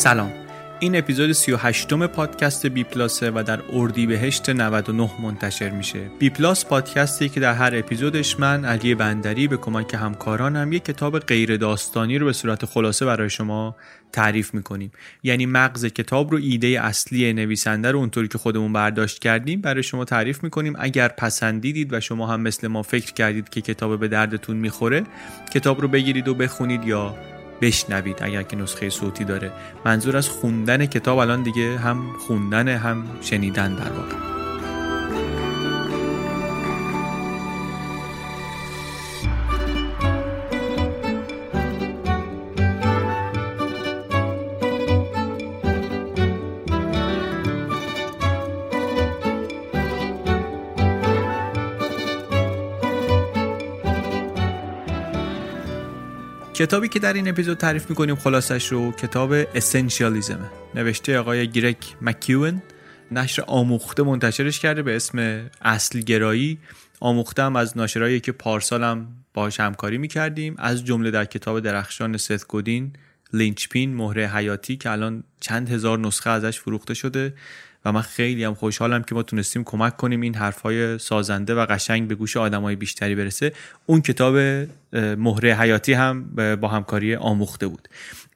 سلام. این اپیزود 38 م پادکست بی پلاسه و در اردیبهشت 99 منتشر میشه. بی پلاس پادکستی که در هر اپیزودش من علی بندری به کمک همکارانم یک کتاب غیر داستانی رو به صورت خلاصه برای شما تعریف می‌کنیم. یعنی مغز کتاب رو ایده اصلی نویسنده رو اونطوری که خودمون برداشت کردیم برای شما تعریف می‌کنیم. اگر پسندیدید و شما هم مثل ما فکر کردید که کتاب به دردتون می‌خوره کتاب رو بگیرید و بخونید یا بشنوید اگر که نسخه صوتی داره. منظور از خوندن کتاب الان دیگه هم خوندن هم شنیدن در واقع. کتابی که در این اپیزود تعریف می‌کنیم خلاصش رو کتاب اسنشیالیزمه نوشته آقای گرک مکیون نشر آموخته منتشرش کرده به اسم اصل گرایی آموخته هم از ناشرایی که پارسال هم باهاش همکاری می‌کردیم. از جمله در کتاب درخشان ست گودین لینچپین مهره حیاتی که الان چند هزار نسخه ازش فروخته شده. و من خیلی هم خوشحالم که ما تونستیم کمک کنیم این حرفهای سازنده و قشنگ به گوش آدمای بیشتری برسه. اون کتاب مهره حیاتی هم با همکاری آموخته بود.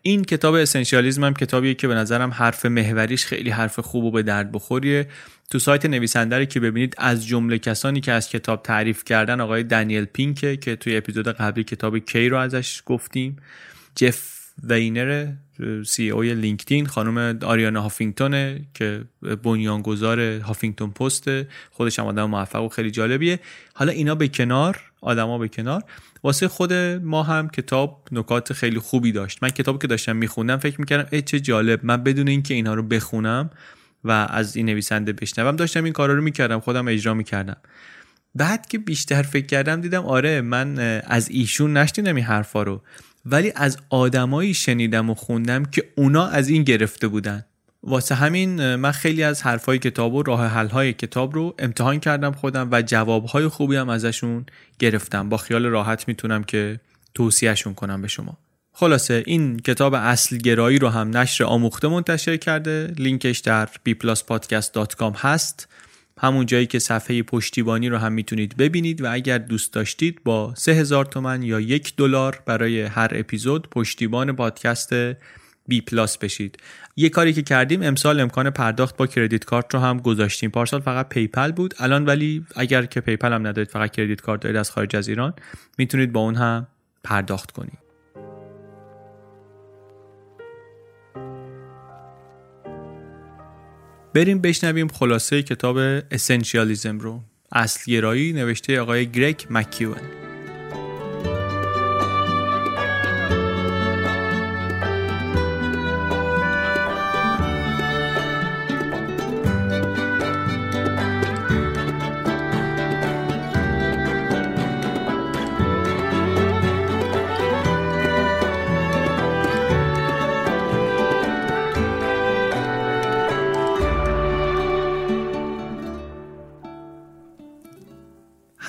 این کتاب Essentialism هم کتابیه که به نظرم حرف محوریش خیلی حرف خوب و به درد بخوریه. تو سایت نویسنده که ببینید از جمله کسانی که از کتاب تعریف کردن آقای دنیل پینکه که توی اپیزود قبلی کتاب کی رو ازش گفتیم جف وینر CEO ی LinkedIn خانم آریانا هافینگتونه که بنیانگذار Huffington Post خودش هم آدم موفق و خیلی جالبیه. حالا اینا به کنار آدما به کنار. واسه خود ما هم کتاب نکات خیلی خوبی داشت. من کتاب که داشتم میخوندم فکر می‌کردم ای چه جالب من بدون اینکه اینها رو بخونم و از این نویسنده بشنوم داشتم این کارا رو می‌کردم خودم اجرا می‌کردم. بعد که بیشتر فکر کردم دیدم آره من از ایشون نشنیدم این حرفا رو. ولی از آدمایی شنیدم و خوندم که اونا از این گرفته بودن. واسه همین من خیلی از حرفای کتاب و راه حلهای کتاب رو امتحان کردم خودم و جوابهای خوبی هم ازشون گرفتم. با خیال راحت می‌تونم که توصیهشون کنم به شما. خلاصه این کتاب اصل گرایی رو هم نشر آموخته منتشر کرده. لینکش در bpluspodcast.com هست. همون جایی که صفحه پشتیبانی رو هم می‌تونید ببینید و اگر دوست داشتید با 3000 تومن یا یک دلار برای هر اپیزود پشتیبان پادکست B Plus بشید. یه کاری که کردیم امسال امکان پرداخت با credit card رو هم گذاشتیم. پارسال فقط PayPal بود. الان ولی اگر که PayPal هم ندارید فقط credit card دارید از خارج از ایران می‌تونید با اون هم پرداخت کنید. بریم بشنویم خلاصه کتاب Essentialism رو. اصلگرایی نوشته آقای گرگ مکیون.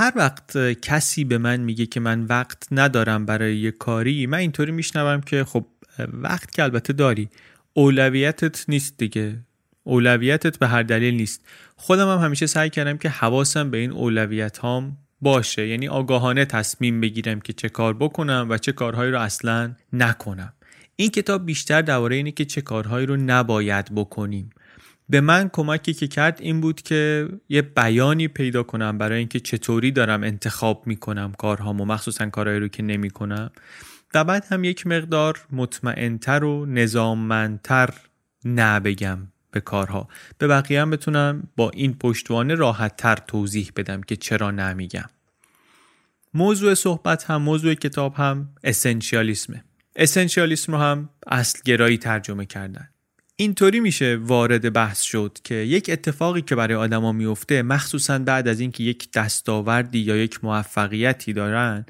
هر وقت کسی به من میگه که من وقت ندارم برای یه کاری من اینطوری میشنوم که خب وقت که البته داری. اولویتت نیست دیگه. اولویتت به هر دلیل نیست. خودم هم همیشه سعی کردم که حواسم به این اولویت هام باشه. یعنی آگاهانه تصمیم بگیرم که چه کار بکنم و چه کارهایی رو اصلا نکنم. این کتاب بیشتر درباره اینه که چه کارهایی رو نباید بکنیم. به من کمکی که کرد این بود که یه بیانی پیدا کنم برای اینکه چطوری دارم انتخاب می‌کنم کارهامو مخصوصا کارهایی رو که نمی‌کنم. و بعد هم یک مقدار مطمئنتر و نظاممندتر نبگم به کارها. به بقیه هم بتونم با این پشتوانه راحت تر توضیح بدم که چرا نمیگم موضوع صحبت هم موضوع کتاب هم اسنشیالیسمه اسنشیالیسم رو هم اصلگرایی ترجمه کردن. اینطوری میشه وارد بحث شد که یک اتفاقی که برای آدما میفته مخصوصا بعد از اینکه یک دستاوردی یا یک موفقیتی دارن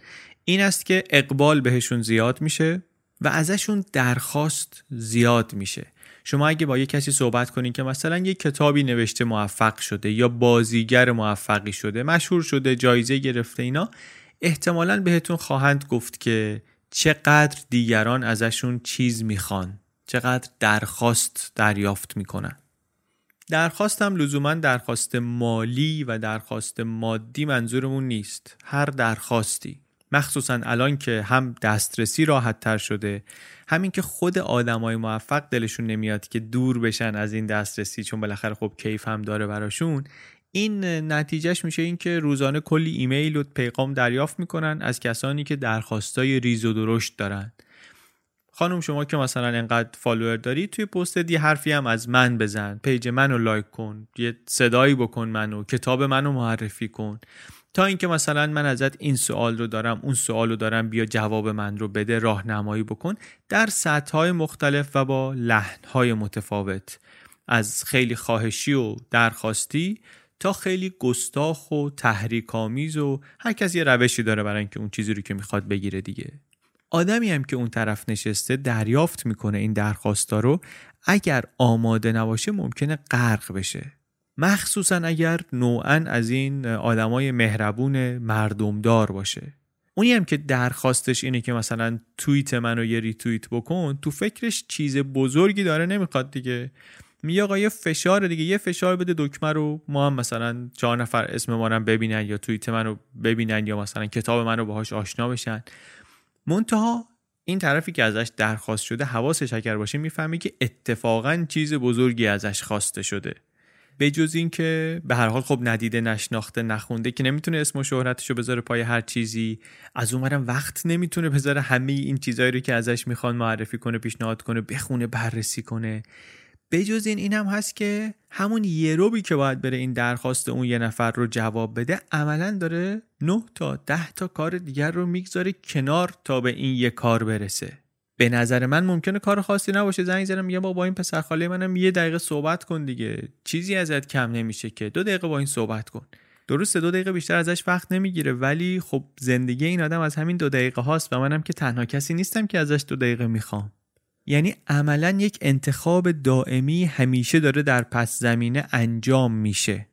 این است که اقبال بهشون زیاد میشه و ازشون درخواست زیاد میشه. شما اگه با یک کسی صحبت کنین که مثلا یک کتابی نوشته موفق شده یا بازیگر موفقی شده مشهور شده جایزه گرفته اینا احتمالا بهتون خواهند گفت که چقدر دیگران ازشون چیز می‌خوان. چقدر درخواست دریافت می‌کنن. درخواست هم لزوما درخواست مالی و درخواست مادی منظورمون نیست. هر درخواستی مخصوصا الان که هم دسترسی راحت تر شده همین که خود آدمای موفق دلشون نمیاد که دور بشن از این دسترسی چون بالاخره خب کیف هم داره براشون این نتیجهش میشه این که روزانه کلی ایمیل و پیغام دریافت می‌کنن از کسانی که درخواستای ریز و درشت دارن. خانم شما که مثلا انقدر follower داری توی پست دی حرفی هم از من بزن. page منو like کن. یه صدایی بکن منو. کتاب منو معرفی کن. تا اینکه مثلا من ازت این سوال رو دارم اون سوال رو دارم بیا جواب من رو بده راهنمایی بکن. در سطح های مختلف و با لحن های متفاوت. از خیلی خواهشی و درخواستی تا خیلی گستاخ و تحریک‌آمیز و هر کس یه روشی داره برای اینکه اون چیزی رو که می‌خواد بگیره دیگه. آدمی هم که اون طرف نشسته دریافت می‌کنه این درخواستا رو اگر آماده نباشه ممکنه غرق بشه. مخصوصا اگر نوعا از این آدمای مهربون مردمدار باشه. اونی هم که درخواستش اینه که مثلا توییت منو یه ریتوییت بکن تو فکرش چیز بزرگی داره نمی‌خواد دیگه. میگه آقا یه فشار دیگه یه فشار بده دکمه رو ما هم مثلا چهار نفر اسم ما رو ببینن یا توییت منو ببینن یا مثلا کتاب منو باهاش آشنا بشن. منتها این طرفی که ازش درخواست شده حواسش اگر باشه می‌فهمی که اتفاقا چیز بزرگی ازش خواسته شده. به جز اینکه به هر حال خب ندیده نشناخته نخونده که نمی‌تونه اسم و شهرتشو بذاره پای هر چیزی. از اونورم وقت نمی‌تونه بذاره همه این چیزهایی رو که ازش می‌خوان معرفی کنه پیشنهاد کنه بخونه بررسی کنه. بجز این اینم هست که همون یه روبی که باید بره این درخواست اون یه نفر رو جواب بده عملا داره 9 تا 10 تا کار دیگر رو می‌گذاره کنار تا به این یه کار برسه. به نظر من ممکنه کار خاصی نباشه. زنگ زدم میگم با این پسر خاله منم یه دقیقه صحبت کن دیگه. چیزی ازت کم نمیشه که. دو دقیقه با این صحبت کن. درسته دو دقیقه بیشتر ازش وقت نمی‌گیره ولی خب زندگی این آدم از همین دو دقیقه هاست و منم که تنها کسی نیستم که ازش دو دقیقه می‌خوام. یعنی عملا یک انتخاب دائمی همیشه داره در پس زمینه انجام میشه.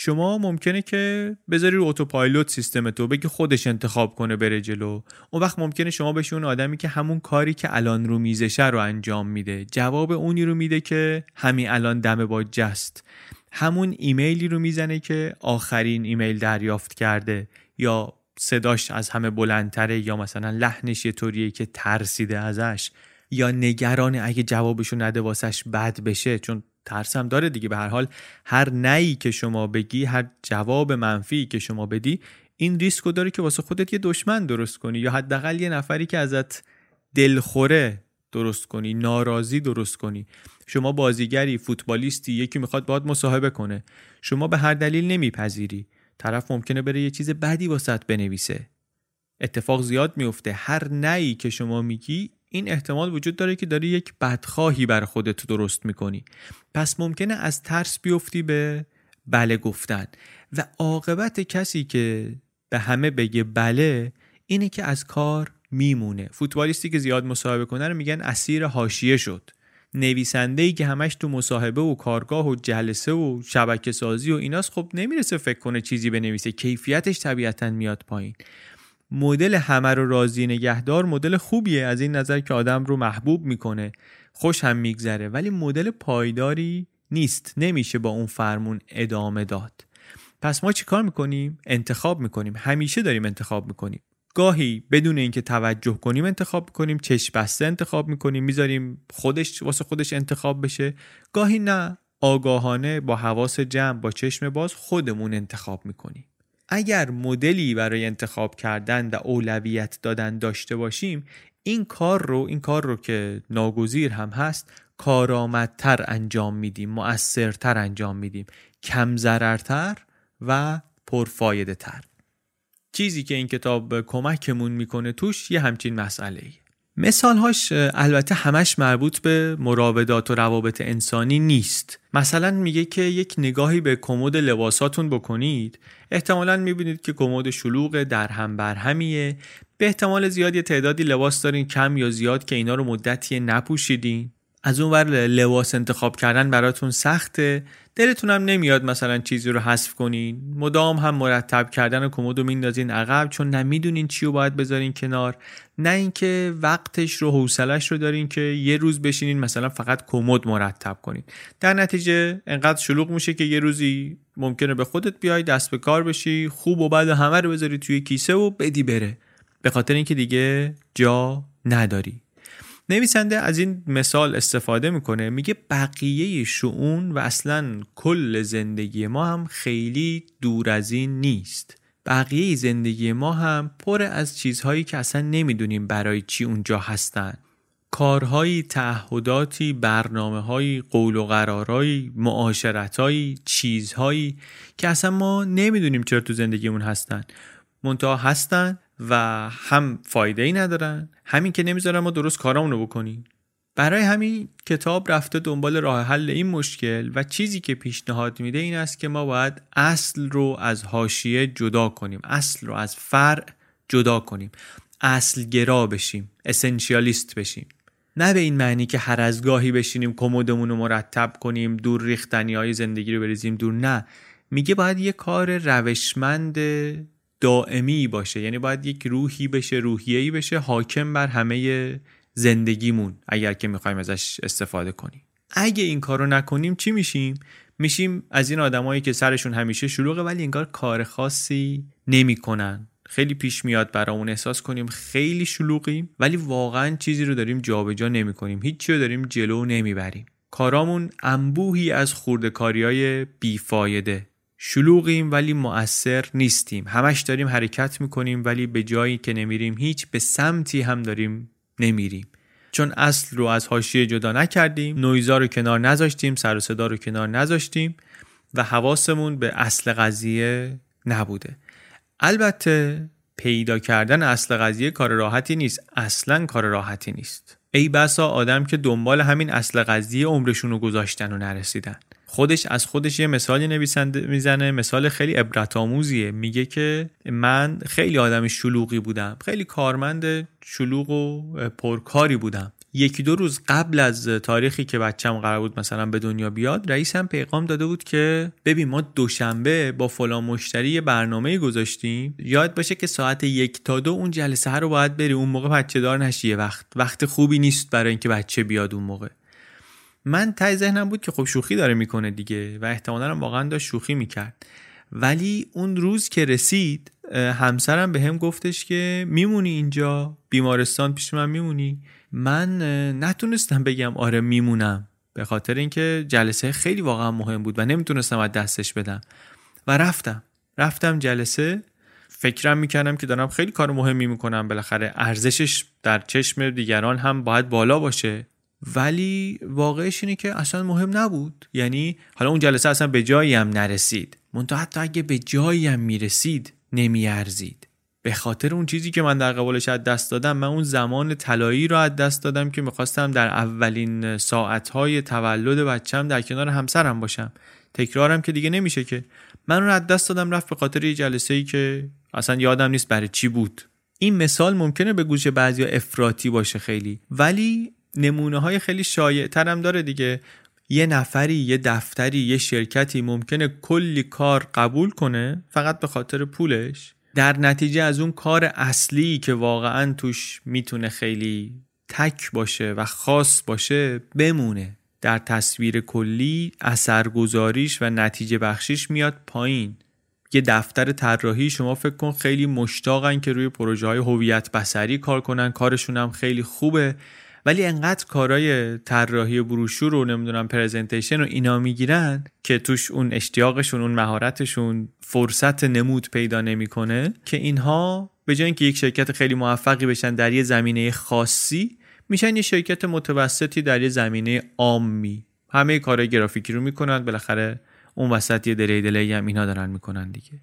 شما ممکنه که بذاری رو اتوپایلوت سیستم تو بگی خودش انتخاب کنه بره جلو. اون وقت ممکنه شما بشی اون آدمی که همون کاری که الان رو میزشه رو انجام میده. جواب اونی رو میده که همین الان دم با جست. همون ایمیلی رو می‌زنه که آخرین ایمیل دریافت کرده. یا صداش از همه بلندتره یا مثلا لحنش یه طوریه که ترسیده ازش. یا نگران اگه جوابشو نده واسش بد بشه؟ چون ترسم داره دیگه. به هر حال هر نهی که شما بگی هر جواب منفی که شما بدی این ریسک داره که واسه خودت یه دشمن درست کنی یا حداقل یه نفری که ازت دلخوره درست کنی ناراضی درست کنی. شما بازیگری فوتبالیستی یکی می‌خواد باید مصاحبه کنه. شما به هر دلیل نمیپذیری. طرف ممکنه بره یه چیز بدی واسط بنویسه. اتفاق زیاد میفته هر نهی که شما میگی این احتمال وجود داره که داری یک بدخواهی بر خودت درست می‌کنی. پس ممکنه از ترس بیفتی به بله گفتن. و عاقبت کسی که به همه بگه بله اینه که از کار میمونه. فوتبالیستی که زیاد مصاحبه کنه رو میگن اسیر حاشیه شد. نویسنده ای که همش تو مصاحبه و کارگاه و جلسه و شبکه سازی و ایناست خب نمی‌رسه فکر کنه چیزی بنویسه. کیفیتش طبیعتا میاد پایین. مدل همه رو راضی نگهدار مدل خوبیه از این نظر که آدم رو محبوب می‌کنه. خوش هم میگذره. ولی مدل پایداری نیست. نمیشه با اون فرمون ادامه داد. پس ما چیکار می‌کنیم؟ انتخاب می‌کنیم. همیشه داریم انتخاب می‌کنیم. گاهی بدون اینکه توجه کنیم انتخاب می‌کنیم. چشم بسته انتخاب می‌کنیم. می‌ذاریم خودش واسه خودش انتخاب بشه. گاهی نه. آگاهانه با حواس جمع با چشم باز خودمون انتخاب می‌کنیم. اگر مدلی برای انتخاب کردن و اولویت دادن داشته باشیم این کار رو این کار رو که ناگزیر هم هست کارآمدتر انجام میدیم مؤثرتر انجام میدیم کم ضررتر و پرفایده تر چیزی که این کتاب کمکمون می‌کنه توش یه همچین مسئله ای. مثالهاش البته همش مربوط به مراودات و روابط انسانی نیست. مثلا میگه که یک نگاهی به کمد لباساتون بکنید. احتمالا می‌بینید که کمد شلوغ در هم بر همیه به احتمال زیاد یه تعدادی لباس دارین کم یا زیاد که اینا رو مدتی نپوشیدین. از اون ور لباس انتخاب کردن براتون سخته. دلتونم نمیاد مثلا چیزی رو حذف کنین. مدام هم مرتب کردن کمد رو میندازین عقب چون نمی‌دونین چی رو باید بذارین کنار. نه اینکه وقتش رو حوصلش رو دارین که یه روز بشینین مثلا فقط کمد مرتب کنین. در نتیجه انقدر شلوغ میشه که یه روزی ممکنه به خودت بیای دست به کار بشی خوب و بعد همه رو بذاری توی کیسه و بدی بره. به خاطر اینکه دیگه جا نداری. نویسنده از این مثال استفاده می‌کنه میگه بقیه شعون و اصلا کل زندگی ما هم خیلی دور از این نیست. بقیه زندگی ما هم پر از چیزهایی که اصلا نمی‌دونیم برای چی اونجا هستن. کارهایی، تعهداتی، برنامه های قول و قرارهایی، معاشرتهایی، چیزهایی که اصلا ما نمی‌دونیم چرا تو زندگیمون هستن. منتها هستن و هم فایده ای ندارن. همین که نمی‌ذارن ما درست کارامون رو بکنیم. برای همین کتاب رفته دنبال راه حل این مشکل و چیزی که پیشنهاد میده این است که ما باید اصل رو از حاشیه جدا کنیم. اصل رو از فرع جدا کنیم. اصل گرا بشیم. اسنشیالیست بشیم. نه به این معنی که هر از گاهی بشینیم کمدمون رو مرتب کنیم دور ریختنی های زندگی رو بریزیم دور. نه. میگه باید یه کار روشمند دائمی باشه. یعنی باید یک روحی بشه روحیه‌ای بشه حاکم بر همه زندگیمون اگر که می‌خوایم ازش استفاده کنیم. اگه این کارو نکنیم چی میشیم؟ میشیم از این آدمایی که سرشون همیشه شلوغه ولی انگار کار خاصی نمی‌کنن. خیلی پیش میاد برامون احساس کنیم خیلی شلوغیم ولی واقعا چیزی رو داریم جابجا نمی‌کنیم. هیچی رو داریم جلو نمی‌بریم. کارامون انبوهی از خوردکاری های بیفایده. شلوغیم ولی مؤثر نیستیم. همش داریم حرکت می‌کنیم ولی به جایی که نمیریم هیچ به سمتی هم داریم نمیریم. چون اصل رو از حاشیه جدا نکردیم نویزا رو کنار نذاشتیم سر و صدا رو کنار نذاشتیم و حواسمون به اصل قضیه نبوده. البته پیدا کردن اصل قضیه کار راحتی نیست. اصلا کار راحتی نیست. ای بسا آدم که دنبال همین اصل قضیه عمرشون رو گذاشتن و نرسیدن. خودش از خودش یه مثالی نویسنده می‌زنه مثال خیلی عبرت آموزیه. میگه که من خیلی آدم شلوغی بودم. خیلی کارمند شلوغ و پرکاری بودم. یکی دو روز قبل از تاریخی که بچم قرار بود مثلا به دنیا بیاد رئیسم پیغام داده بود که ببین ما دوشنبه با فلان مشتری یه برنامه گذاشتیم. یاد باشه که ساعت یک تا دو اون جلسه رو باید بری. اون موقع بچه دار نشی وقت. وقت خوبی نیست برای اینکه بچه بیاد اون موقع. من تای ذهنم بود که خب شوخی داره می‌کنه دیگه و احتمالا واقعا داشت شوخی می‌کرد. ولی اون روز که رسید همسرم به هم گفتش که میمونی اینجا بیمارستان پیش من میمونی. من نتونستم بگم آره میمونم به خاطر اینکه جلسه خیلی واقعا مهم بود و نمی‌تونستم از دستش بدم. و رفتم. رفتم جلسه. فکرم می‌کردم که دارم خیلی کار مهمی می‌کنم. بالاخره ارزشش در چشم دیگران هم باید بالا باشه. ولی واقعش اینه که اصلا مهم نبود. یعنی حالا اون جلسه اصلا به جایی هم نرسید. منتها حتی اگه به جایی هم می‌رسید نمیارزید. به خاطر اون چیزی که من در قبالش از دست دادم من اون زمان طلایی رو از دست دادم که می‌خواستم در اولین ساعتهای تولد بچم در کنار همسرم باشم. تکرارم که دیگه نمیشه که. من رو از دست دادم رفت به خاطر یه جلسه ای که اصلا یادم نیست برای چی بود. این مثال ممکنه به گوش بعضی افراطی باشه خیلی. ولی نمونه های خیلی شایع ترم داره دیگه. یه نفری یه دفتری یه شرکتی ممکنه کلی کار قبول کنه فقط به خاطر پولش. در نتیجه از اون کار اصلی که واقعا توش می‌تونه خیلی تک باشه و خاص باشه بمونه. در تصویر کلی اثرگذاریش و نتیجه بخشیش میاد پایین. یه دفتر طراحی شما فکر کن خیلی مشتاقن که روی پروژه های هویت بسری کار کنن. کارشون هم خیلی خوبه. ولی انقدر کارهای طراحی بروشور رو نمی‌دونم پرزنتیشن و اینا می‌گیرن که توش اون اشتیاقشون اون مهارتشون فرصت نمود پیدا نمی‌کنه که اینها به جای اینکه یک شرکت خیلی موفقی بشن در یه زمینه خاصی میشن یه شرکت متوسطی در یه زمینه عامی. همه کارهای گرافیکی رو می‌کنن بالاخره اون وسط یه دلی دلی هم اینا دارن می‌کنن دیگه.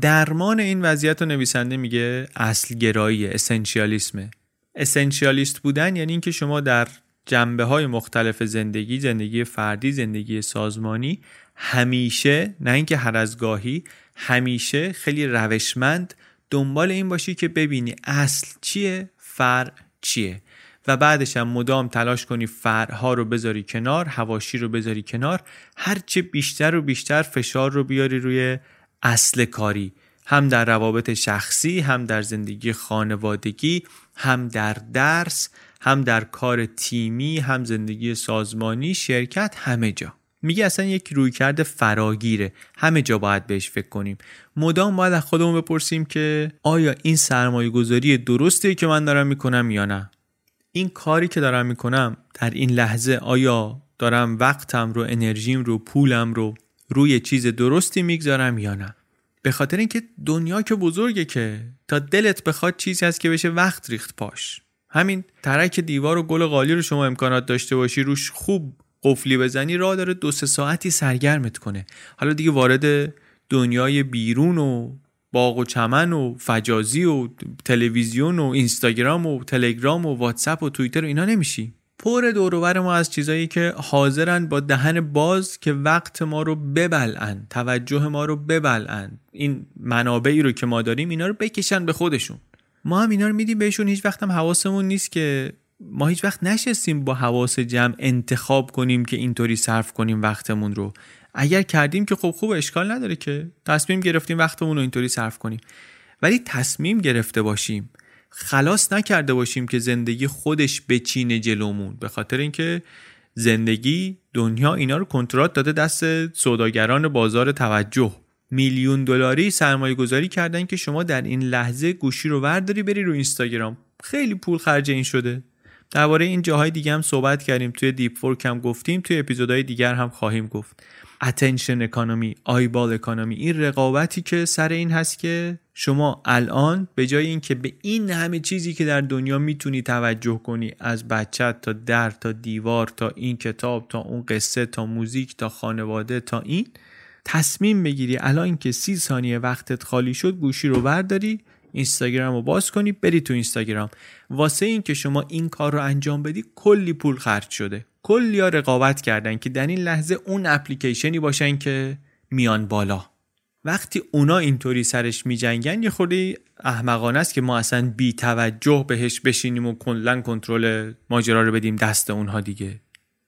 درمان این وضعیت رو نویسنده میگه اصل گرایی اسنشیالیسمه اسنشیالیست بودن یعنی اینکه شما در جنبه های مختلف زندگی زندگی فردی زندگی سازمانی همیشه نه اینکه هر از گاهی همیشه خیلی روشمند دنبال این باشی که ببینی اصل چیه فرع چیه. و بعدش هم مدام تلاش کنی فرها رو بذاری کنار هواشی رو بذاری کنار هرچه بیشتر و بیشتر فشار رو بیاری روی اصل کاری. هم در روابط شخصی هم در زندگی خانوادگی هم در درس هم در کار تیمی هم زندگی سازمانی شرکت همه جا. میگه اصلا یک رویکرد فراگیره. همه جا باید بهش فکر کنیم. مدام باید از خودمون بپرسیم که آیا این سرمایه گذاری درسته که من دارم می‌کنم یا نه؟ این کاری که دارم می‌کنم در این لحظه آیا دارم وقتم رو انرژیم رو پولم رو روی چیز درستی می‌گذارم یا نه؟ به خاطر اینکه دنیا که بزرگه که تا دلت بخواد چیزی هست که بشه وقت ریخت پاش. همین ترک دیوار و گل قالی رو شما امکانات داشته باشی روش خوب قفلی بزنی راه داره دو سه ساعتی سرگرمت کنه. حالا دیگه وارد دنیای بیرون و باغ و چمن و فجازی و تلویزیون و اینستاگرام و تلگرام و واتساپ و توییتر و اینا نمیشی. پر دوروبر ما از چیزایی که حاضرن با دهن باز که وقت ما رو ببلعن توجه ما رو ببلعن. این منابعی رو که ما داریم اینا رو بکشن به خودشون. ما هم اینا رو میدیم بهشون هیچ وقت هم حواسمون نیست که ما هیچ وقت نشستیم با حواس جمع انتخاب کنیم که اینطوری صرف کنیم وقتمون رو. اگر کردیم که خب خوب اشکال نداره که. تصمیم گرفتیم وقتمون رو اینطوری صرف کنیم. ولی تصمیم گرفته باشیم. خلاص نکرده باشیم که زندگی خودش بچینه جلومون به خاطر اینکه زندگی دنیا اینا رو کنترات داده دست سوداگران بازار توجه. میلیون دلاری سرمایه گذاری کردن که شما در این لحظه گوشی رو ورداری بری رو اینستاگرام. خیلی پول خرج این شده. درباره این جاهای دیگه هم صحبت کردیم. توی Deep Work هم گفتیم. توی اپیزودهای دیگر هم خواهیم گفت. attention economy eyeball economy این رقابتی که سر این هست که شما الان به جای اینکه به این همه چیزی که در دنیا می‌تونی توجه کنی از بچت تا در تا دیوار تا این کتاب تا اون قصه تا موزیک تا خانواده تا این تصمیم بگیری الان که سی ثانیه وقتت خالی شد گوشی رو برداری اینستاگرام رو باز کنی بری تو اینستاگرام. واسه این که شما این کار رو انجام بدی کلی پول خرج شده. کلی ها رقابت کردن که در این لحظه اون اپلیکیشنی باشن که میان بالا. وقتی اونا اینطوری سرش میجنگن یه خورده احمقانه است که ما اصلا بی توجه بهش بشینیم و کلا کنترل ماجرا رو بدیم دست اونها دیگه.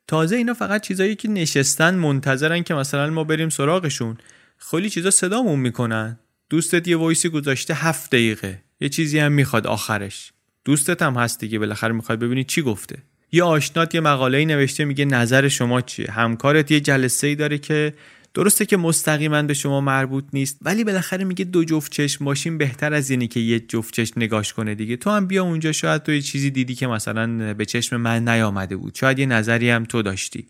تازه اینا فقط چیزایی که نشستن منتظرن که مثلا ما بریم سراغشون. خیلی چیزا صدامون می‌کنن. دوستت یه وایسی گذاشته هفت دقیقه. یه چیزی هم می‌خواد آخرش. دوستت هم هست دیگه بالاخره می‌خواد ببینی چی گفته. یه آشنات یه مقاله نوشته میگه نظر شما چیه؟ همکارت یه جلسه ای داره که درسته که مستقیما به شما مربوط نیست ولی بالاخره میگه دو جفت چشم باشیم بهتر از اینی که یه جفت چشم نگاش کنه دیگه. تو هم بیا اونجا شاید تو یه چیزی دیدی که مثلا به چشم من نیامده بود. شاید یه نظری هم تو داشتی.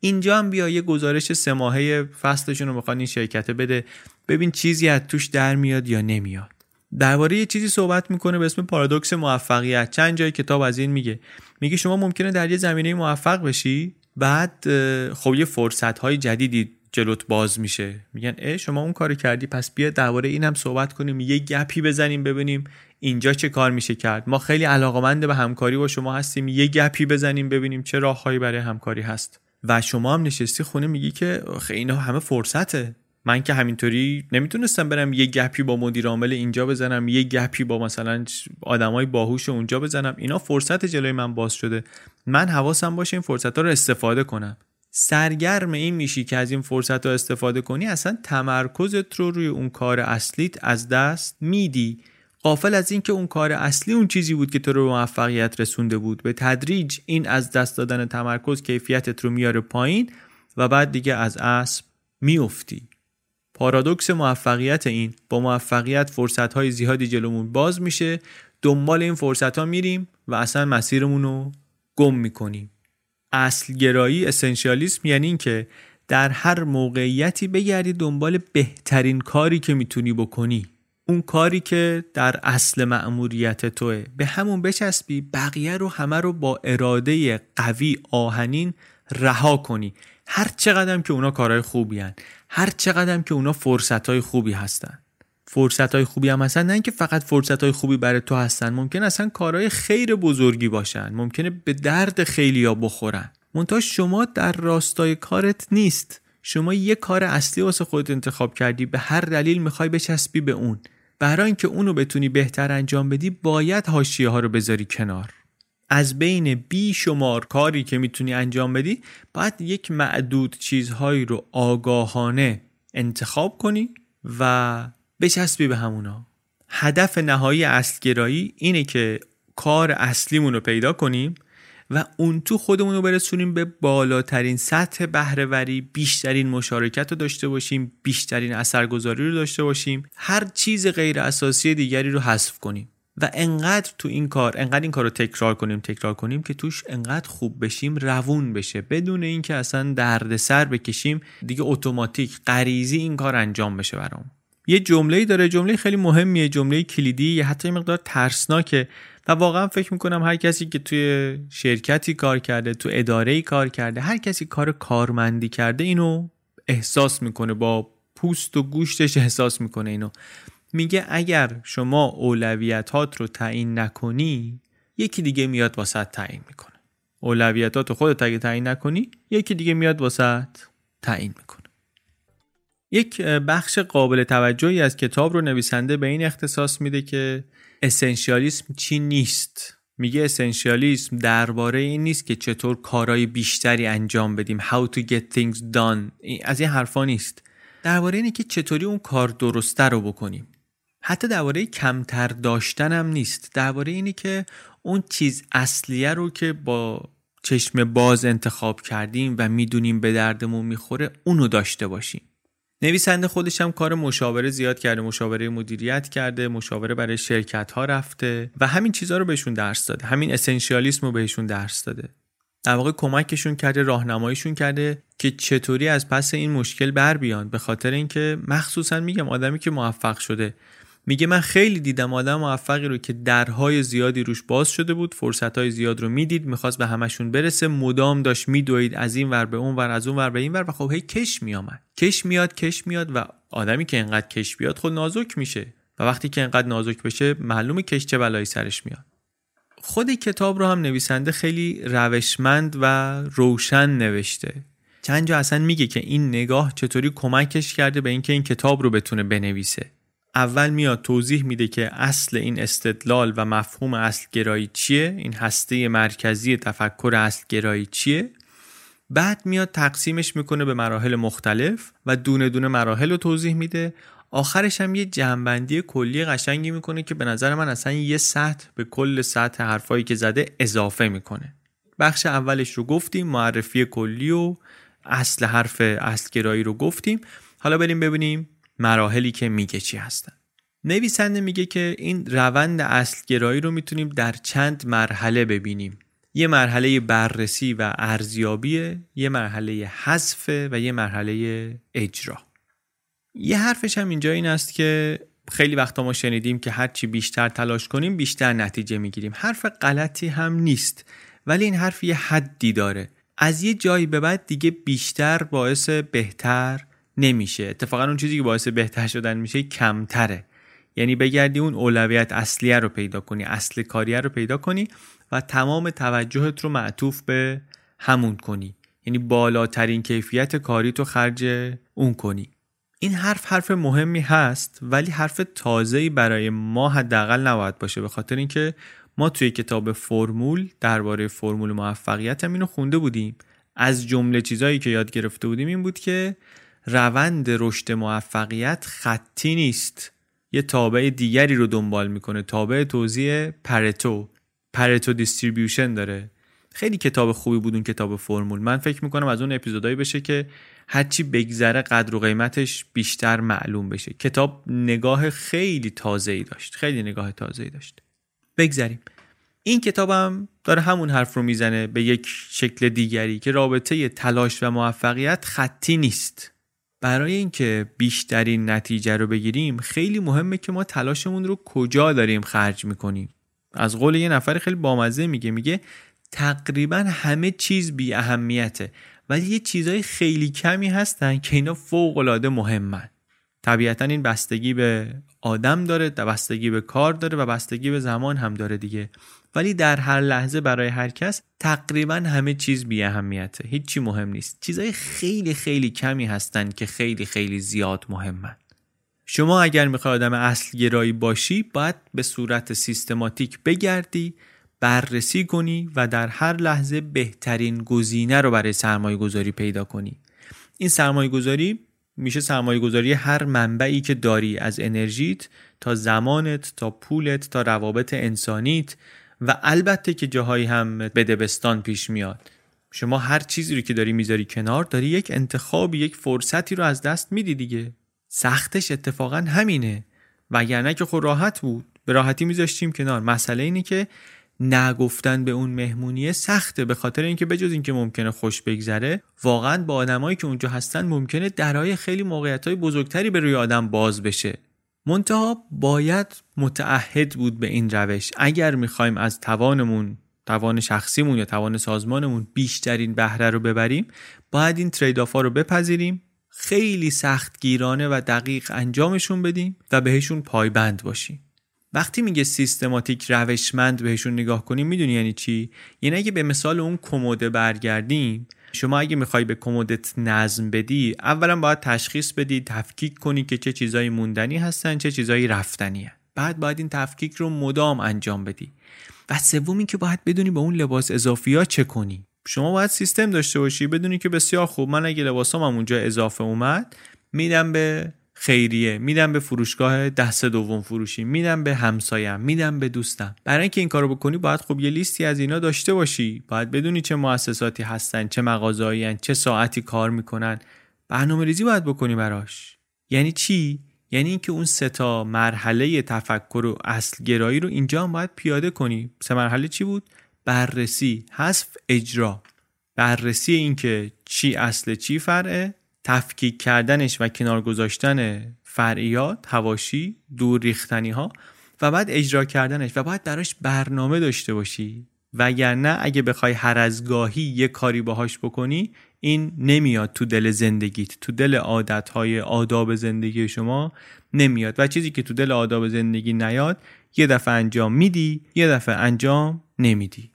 اینجا هم بیا یه گزارش سه ماهه فصلشون رو می‌خوان این شرکت بده. ببین چیزی از توش در میاد یا نمیاد. درباره یه چیزی صحبت می‌کنه به اسم پارادوکس موفقیت. چند جای کتاب از این میگه. میگه شما ممکنه در یه زمینه موفق بشی بعد خب یه فرصت های جدیدی جلوت باز میشه. میگن اه شما اون کار کردی پس بیا درباره اینم صحبت کنیم یه گپی بزنیم ببینیم اینجا چه کار میشه کرد. ما خیلی علاقمند به همکاری با شما هستیم یه گپی بزنیم ببینیم چه راههایی برای همکاری هست. و شما هم نشستی خونه میگی که خیلی همه فرصته. من که همینطوری نمی‌تونستم برم یه گپی با مدیر عامل اینجا بزنم یه گپی با مثلا آدمای باهوش اونجا بزنم. اینا فرصت جلوی من باز شده. من حواسم باشه این فرصت ها رو استفاده کنم. سرگرم این میشی که از این فرصت ها استفاده کنی اصلا تمرکزت رو روی اون کار اصلیت از دست میدی. قافل از اینکه اون کار اصلی اون چیزی بود که تو رو به موفقیت رسونده بود. به تدریج این از دست دادن تمرکز کیفیتت رو میاره پایین و بعد دیگه از اسب میافتی. پارادوکس موفقیت این با موفقیت فرصت های زیادی جلومون باز میشه. دنبال این فرصت ها میریم و اصلا مسیرمون رو گم می‌کنیم. اصلگرایی اسنشیالیسم یعنی اینکه در هر موقعیتی بگردی دنبال بهترین کاری که می‌تونی بکنی. اون کاری که در اصل مأموریت توه. به همون بچسبی بقیه رو همه رو با اراده قوی آهنین رها کنی. هر چقدر که اونا کارهای خوبی هن. هر چقدر که اونا فرصت های خوبی هستن. فرصت های خوبی هم هستن نه اینکه فقط فرصت های خوبی برای تو هستن. ممکن اصلا کارهای خیر بزرگی باشن. ممکنه به درد خیلی ها بخورن. منتها شما در راستای کارت نیست. شما یه کار اصلی واسه خودت انتخاب کردی به هر دلیل می‌خوای بچسبی به اون. برای اینکه اونو بتونی بهتر انجام بدی باید حاشیه ها رو بذاری کنار. از بین بی شمار کاری که می‌تونی انجام بدی باید یک معدود چیزهایی رو آگاهانه انتخاب کنی و بچسبی به همونا. هدف نهایی اصلگرایی اینه که کار اصلیمون رو پیدا کنیم و اون تو خودمون رو برسونیم به بالاترین سطح بهرهوری بیشترین مشارکت رو داشته باشیم بیشترین اثرگذاری رو داشته باشیم هر چیز غیر اساسی دیگری رو حذف کنیم. و انقدر تو این کار انقدر این کار رو تکرار کنیم تکرار کنیم که توش انقدر خوب بشیم روون بشه. بدون اینکه اصلا دردسر بکشیم دیگه اتوماتیک غریزی این کار انجام بشه برام. یه جمله داره جمله خیلی مهمیه جمله کلیدی یه حتی مقدار ترسناکه و واقعا فکر می‌کنم هر کسی که توی شرکتی کار کرده تو اداره کار کرده هر کسی کار کارمندی کرده اینو احساس می‌کنه با پوست و گوشتش احساس می‌کنه اینو. میگه اگر شما اولویتات رو تعیین نکنی یکی دیگه میاد واسط تعیین می‌کنه. اولویتات خودت اگه تعیین نکنی یکی دیگه میاد واسط تعیین می‌کنه. یک بخش قابل توجهی از کتاب رو نویسنده به این اختصاص میده که اسنشیالیسم چی نیست. میگه اسنشیالیسم درباره این نیست که چطور کارهای بیشتری انجام بدیم how to get things done. از این حرفا نیست. درباره اینه که چطوری اون کار درسته رو بکنیم. حتی درباره کمتر داشتن هم نیست. درباره اینه که اون چیز اصلیه رو که با چشم باز انتخاب کردیم و می‌دونیم به دردمون می‌خوره اونو داشته باشیم. نویسنده خودش هم کار مشاوره زیاد کرده مشاوره مدیریت کرده مشاوره برای شرکت ها رفته و همین چیزها رو بهشون درس داده همین اسنشیالیسم رو بهشون درس داده. در واقع کمکشون کرده راهنماییشون کرده که چطوری از پس این مشکل بر بیان. به خاطر اینکه مخصوصا میگم آدمی که موفق شده میگه من خیلی دیدم آدم موفقی رو که درهای زیادی روش باز شده بود فرصتهای زیاد رو می‌دید می‌خواست به همشون برسه مدام داشت میدوید از این ور به اون ور از اون ور به این ور و خب هی کش میامد کش میاد کش میاد و آدمی که انقدر کش بیاد خود نازک میشه. و وقتی که انقدر نازک بشه معلومه کش چه بلایی سرش میاد. خود کتاب رو هم نویسنده خیلی روشمند و روشن نوشته. چند جا اصلا میگه که این نگاه چطوری کمکش کرده به اینکه این کتاب رو بتونه بنویسه. اول میاد توضیح میده که اصل این استدلال و مفهوم اصل گرایی چیه؟ این هسته مرکزی تفکر اصل گرایی چیه؟ بعد میاد تقسیمش می‌کنه به مراحل مختلف و دونه دونه مراحل رو توضیح میده. آخرش هم یه جنبندی کلی قشنگی می‌کنه که به نظر من اصلا یه سطح به کل سطح حرفایی که زده اضافه می‌کنه. بخش اولش رو گفتیم معرفی کلی و اصل حرف اصلگرایی رو گفتیم. حالا بریم ببینیم مراحلی که میگه چی هستن. نویسنده میگه که این روند اصلگرایی رو می‌تونیم در چند مرحله ببینیم. یه مرحله بررسی و ارزیابیه یه مرحله حذف و یه مرحله اجرا. یه حرفش هم اینجا این است که خیلی وقتا ما شنیدیم که هرچی بیشتر تلاش کنیم بیشتر نتیجه می‌گیریم. حرف غلطی هم نیست ولی این حرف یه حدی داره. از یه جایی به بعد دیگه بیشتر باعث بهتر نمیشه. اتفاقا اون چیزی که باعث بهتر شدن میشه کمتره. یعنی بگردی اون اولویت اصلیه رو پیدا کنی اصل کاریه رو پیدا کنی و تمام توجهت رو معطوف به همون کنی. یعنی بالاترین کیفیت کاری تو خرج اون کنی. این حرف حرف مهمی هست ولی حرف تازه‌ای برای ما حداقل نباید باشه. به خاطر اینکه ما توی کتاب فرمول درباره فرمول موفقیت هم اینو خونده بودیم. از جمله چیزهایی که یاد گرفته بودیم این بود که روند رشد موفقیت خطی نیست. یه تابع دیگری رو دنبال می‌کنه. تابع توزیع پرتو. پرتو دیستریبیوشن داره. خیلی کتاب خوبی بود اون کتاب فرمول. من فکر می‌کنم از اون اپیزودایی بشه که هرچی بگذره قدر و قیمتش بیشتر معلوم بشه. کتاب نگاه خیلی تازه‌ای داشت. خیلی نگاه تازه‌ای داشت. بگذریم. این کتابم داره همون حرف رو می‌زنه به یک شکل دیگری که رابطه تلاش و موفقیت خطی نیست. برای اینکه بیشترین نتیجه رو بگیریم خیلی مهمه که ما تلاشمون رو کجا داریم خرج می‌کنیم. از قول یه نفر خیلی بامزه میگه میگه تقریبا همه چیز بی اهمیته ولی یه چیزای خیلی کمی هستن که اینا فوق العاده مهمن. طبیعتا این بستگی به آدم داره بستگی به کار داره و بستگی به زمان هم داره دیگه. ولی در هر لحظه برای هر کس تقریبا همه چیز بی اهمیته هیچی مهم نیست. چیزای خیلی خیلی کمی هستن که خیلی خیلی زیاد مهمن. شما اگر می‌خوای آدم اصل گرایی باشی باید به صورت سیستماتیک بگردی بررسی کنی و در هر لحظه بهترین گزینه رو برای سرمایه گذاری پیدا کنی. این سرمایه گذاری میشه سرمایه گذاری هر منبعی که داری. از انرژیت تا زمانت تا پولت تا روابط انسانیت. و البته که جاهایی هم بدبستان پیش میاد. شما هر چیزی رو که داری می‌ذاری کنار داری یک انتخاب یک فرصتی رو از دست میدی دیگه. سختش اتفاقا همینه. وگرنه که خود راحت بود. به راحتی میذاشتیم کنار. مسئله اینه که نگفتن به اون مهمونیه سخته. به خاطر اینکه بجز اینکه ممکنه خوش بگذره واقعا با آدمایی که اونجا هستن ممکنه درای خیلی موقعیت های بزرگتری به روی آدم باز بشه. منتها باید متعهد بود به این روش. اگر می‌خوایم از توانمون توان شخصیمون یا توان سازمانمون بیشترین بهره رو ببریم باید این ترید ها رو بپذیریم خیلی سخت گیرانه و دقیق انجامشون بدیم و بهشون پایبند باشیم. وقتی میگه سیستماتیک روشمند بهشون نگاه کنیم می‌دونی یعنی چی؟ یعنی اگه به مثال اون کموده برگردیم شما اگه می‌خوای به کمودت نظم بدی اولا باید تشخیص بدی تفکیک کنی که چه چیزایی موندنی هستن چه چیزایی رفتنیه. بعد باید این تفکیک رو مدام انجام بدی. و سومی که باید بدونی به اون لباس اضافی ها چه کنی. شما باید سیستم داشته باشی بدونی که بسیار خوب من اگه لباسام اونجا اضافه اومد میدم به خیریه. میدم به فروشگاه دست دوم فروشی. میدم به همسایم. میدم به دوستم. برای اینکه این کارو بکنی باید خب یه لیستی از اینا داشته باشی. باید بدونی چه مؤسساتی هستن چه مغازه‌ای چه ساعتی کار می‌کنن. برنامه ریزی باید بکنی براش. یعنی چی؟ یعنی اینکه اون سه تا مرحله تفکر و اصل گرایی رو اینجا هم باید پیاده کنی. سه مرحله چی بود؟ بررسی حذف اجرا. بررسی اینکه چی اصل چی فرعه. تفکیک کردنش و کنار گذاشتن فرعیات هواشی دور ریختنی ها و بعد اجرا کردنش و باید براش برنامه داشته باشی. وگرنه اگه بخوای هر از گاهی یه کاری باهاش بکنی این نمیاد تو دل زندگیت. تو دل عادتهای آداب زندگی شما نمیاد. و چیزی که تو دل آداب زندگی نیاد یه دفعه انجام میدی یه دفعه انجام نمیدی.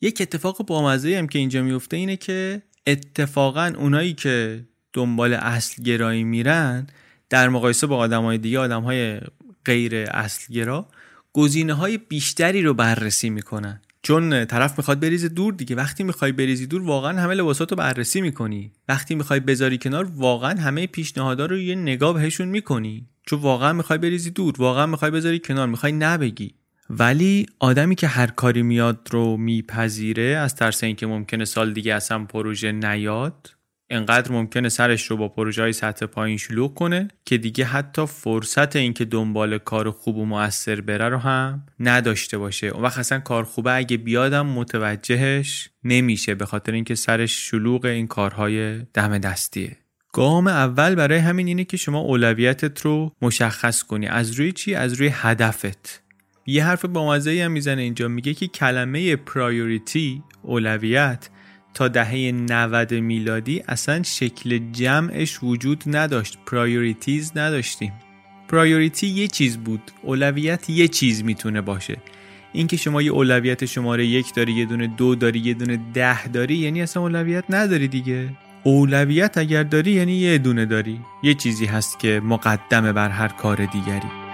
یک اتفاق بامزه هم که اینجا میفته اینه که اتفاقا اونایی که دنبال اصل گرایی میرن در مقایسه با آدم های دیگه آدم های غیر اصل گرا گزینه های بیشتری رو بررسی می‌کنن. چون طرف می‌خواد بریزه دور دیگه. وقتی می‌خوای بریزی دور واقعا همه لباسات رو بررسی می‌کنی. وقتی می‌خوای بذاری کنار واقعا همه پیشنهادها رو یه نگاه بهشون می‌کنی. چون واقعا می‌خوای بریزی دور واقعا می‌خوای بذاری کنار می‌خوای نبگی. ولی آدمی که هر کاری میاد رو میپذیره از ترس اینکه ممکنه سال دیگه اصلا پروژه نیاد انقدر ممکنه سرش رو با پروژه های سطح پایین شلوغ کنه که دیگه حتی فرصت اینکه دنبال کار خوب و موثر بره رو هم نداشته باشه. اون وقت اصلا کار خوبه اگه بیادم متوجهش نمیشه به خاطر اینکه سرش شلوغ این کارهای دم دستیه. گام اول برای همین اینه که شما اولویتت رو مشخص کنی. از روی چی؟ از روی هدفت. یه حرف با هم می‌زنه اینجا. میگه که کلمه priority اولویت تا دهه 90 میلادی اصلا شکل جمعش وجود نداشت. priorities نداشتیم. priority یه چیز بود. اولویت یه چیز می‌تونه باشه. اینکه شما یه اولویت شماره یک داری یه دونه دو داری یه دونه ده داری یعنی اصلا اولویت نداری دیگه. اولویت اگر داری یعنی یه دونه داری. یه چیزی هست که مقدمه بر هر کار دیگری.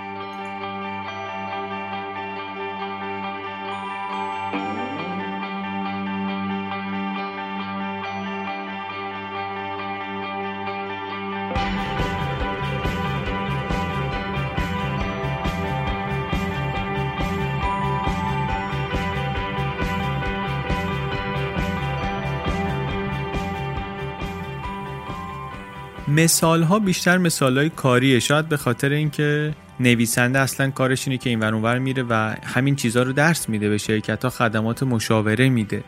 مثال ها بیشتر مثال های کاریه. شاید به خاطر اینکه نویسنده اصلا کارش اینه که این اونور میره و همین چیزها رو درس میده به شرکت ها خدمات مشاوره میده.